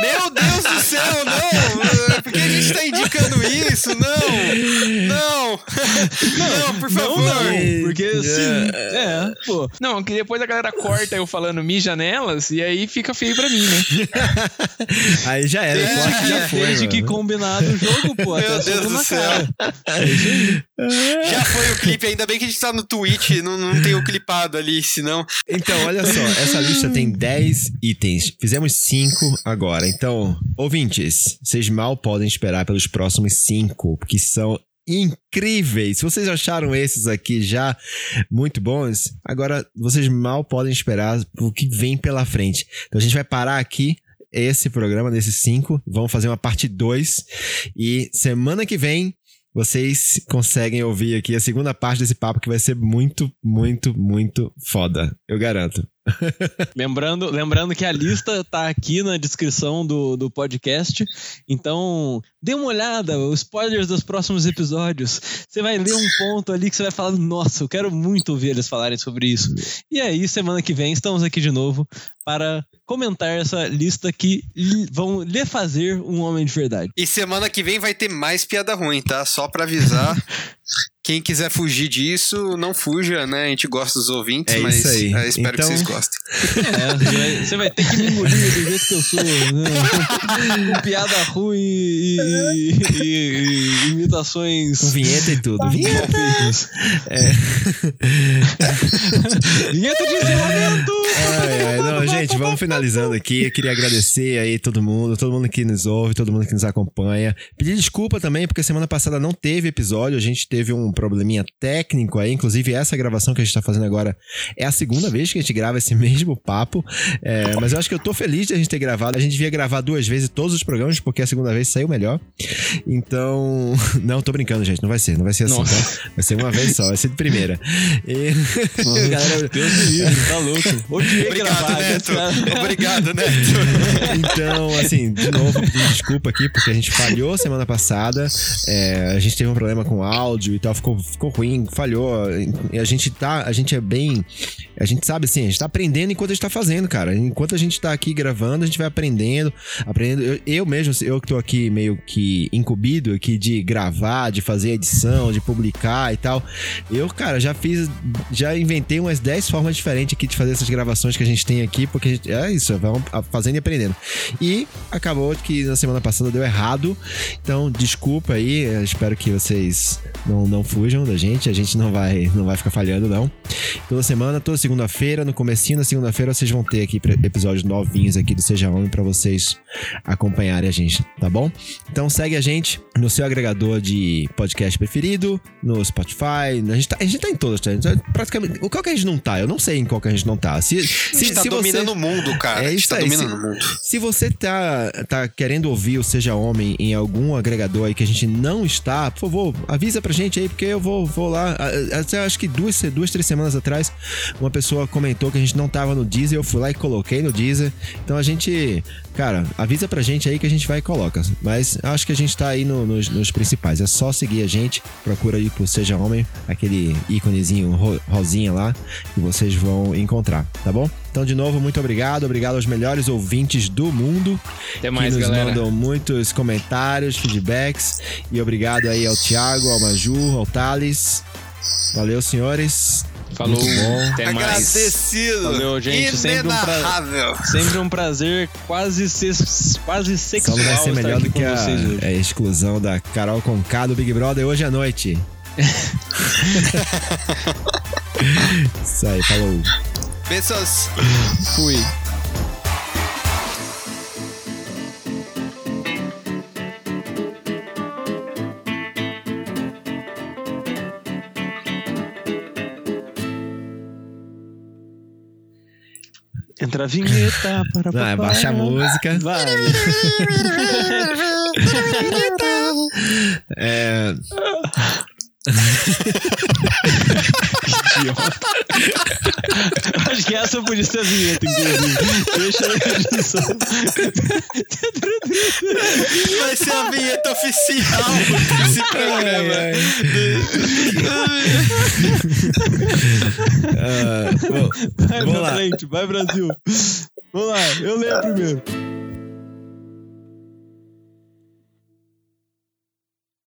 Meu Deus do céu, não! Por que a gente tá indicando isso? Não! Não! Não, por favor. Não, não, porque assim, é, pô. Não, que depois a galera corta eu falando mija nelas e aí fica feio pra mim, né? <laughs> aí já era, desde que, já foi. Desde que combinado o jogo, pô. Meu Deus do céu. É já foi o clipe, ainda bem que a gente tá no Twitch, não, não tem o clipado ali, senão. Então, olha só, essa lista tem 10 itens. Fizemos 5 agora. Então, ouvintes, vocês mal podem esperar pelos próximos 5, porque são incríveis. Se vocês acharam esses aqui já muito bons, agora vocês mal podem esperar o que vem pela frente. Então a gente vai parar aqui esse programa desses cinco, vamos fazer uma parte 2 e semana que vem vocês conseguem ouvir aqui a segunda parte desse papo que vai ser muito, muito, muito foda. Eu garanto. <laughs> lembrando, lembrando que a lista tá aqui na descrição do, do podcast. Então, dê uma olhada, os spoilers dos próximos episódios. Você vai ler um ponto ali que você vai falar: Nossa, eu quero muito ouvir eles falarem sobre isso. E aí, semana que vem, estamos aqui de novo para comentar essa lista que vão lhe fazer um homem de verdade. E semana que vem vai ter mais piada ruim, tá? Só para avisar. <laughs> Quem quiser fugir disso, não fuja, né? A gente gosta dos ouvintes, é mas isso aí. É, espero então... que vocês gostem. É, você vai ter que me engolir do jeito que eu sou, né? <laughs> Com piada ruim e, e, e, imitações. Com vinheta e tudo. Vinheta! É. <laughs> vinheta de encerramento! Ai, ai, não, gente, vamos finalizando aqui. Eu queria agradecer aí todo mundo, todo mundo que nos ouve, todo mundo que nos acompanha. Pedir desculpa também, porque semana passada não teve episódio, a gente teve um probleminha técnico aí. Inclusive, essa gravação que a gente tá fazendo agora é a segunda vez que a gente grava esse <laughs> mesmo papo. É, mas eu acho que eu tô feliz de a gente ter gravado. A gente devia gravar duas vezes todos os programas, porque a segunda vez saiu melhor. Então, <laughs> não, tô brincando, gente, não vai ser, não vai ser assim, Nossa. tá? Vai ser uma vez só, vai ser de primeira. E... <laughs> <laughs> Galera, Deus me livre, tá louco. Odiei Obrigado, gravar. Neto. cara. Obrigado, Neto. Então, assim, de novo, pedindo desculpa aqui, porque a gente falhou semana passada. É, a gente teve um problema com o áudio e tal, ficou, ficou ruim, falhou. E a gente tá, a gente é bem. A gente sabe assim, a gente tá aprendendo enquanto a gente tá fazendo, cara. Enquanto a gente tá aqui gravando, a gente vai aprendendo, aprendendo. Eu, eu mesmo, eu que tô aqui meio que incumbido aqui de gravar, de fazer edição, de publicar e tal. Eu, cara, já fiz, já inventei umas 10 formas diferentes aqui de fazer essas gravações que a gente tem aqui, porque é isso, vamos fazendo e aprendendo. E acabou que na semana passada deu errado. Então, desculpa aí, espero que vocês não, não fujam da gente, a gente não vai, não vai ficar falhando, não. Toda semana, toda segunda-feira, no comecinho da segunda-feira, vocês vão ter aqui episódios novinhos aqui do Seja Homem pra vocês acompanharem a gente, tá bom? Então segue a gente no seu agregador de podcast preferido, no Spotify, a gente tá, a gente tá em todas, tá? Então, praticamente, qual que a gente não tá? Eu não sei em qual que a gente não tá. Se, A gente tá se dominando você... o mundo, cara. É a gente isso tá aí, dominando se- o mundo. Se você tá, tá querendo ouvir o Seja Homem em algum agregador aí que a gente não está, por favor, avisa pra gente aí, porque eu vou, vou lá. Até acho que duas, duas, três semanas atrás, uma pessoa comentou que a gente não tava no Deezer, eu fui lá e coloquei no Deezer. Então a gente, cara, avisa pra gente aí que a gente vai e coloca. Mas acho que a gente tá aí no- nos, nos principais. É só seguir a gente, procura aí por Seja Homem, aquele íconezinho ro- rosinha lá, que vocês vão encontrar, tá bom? Então, de novo, muito obrigado. Obrigado aos melhores ouvintes do mundo Até mais, que nos galera. mandam muitos comentários, feedbacks. E obrigado aí ao Thiago, ao Maju, ao Thales. Valeu, senhores. Falou. Muito bom. Até mais. Agradecido. Valeu, gente, sempre um pra- Inenarrável. Sempre um prazer quase, ses- quase Só sexual não vai ser melhor do que a, a exclusão da Carol Conká do Big Brother hoje à noite. <laughs> Isso aí, falou. Pessoas. Fui. Entra a vinheta para papai. baixa a música. Vai. <laughs> É, Acho que essa podia ser a vinheta, inclusive. Deixa na edição. Vai ser a vinheta oficial desse programa. ai, ai. Ah, bom, Vai Vamos pra lá. frente, vai Brasil. Vamos lá, eu leio primeiro.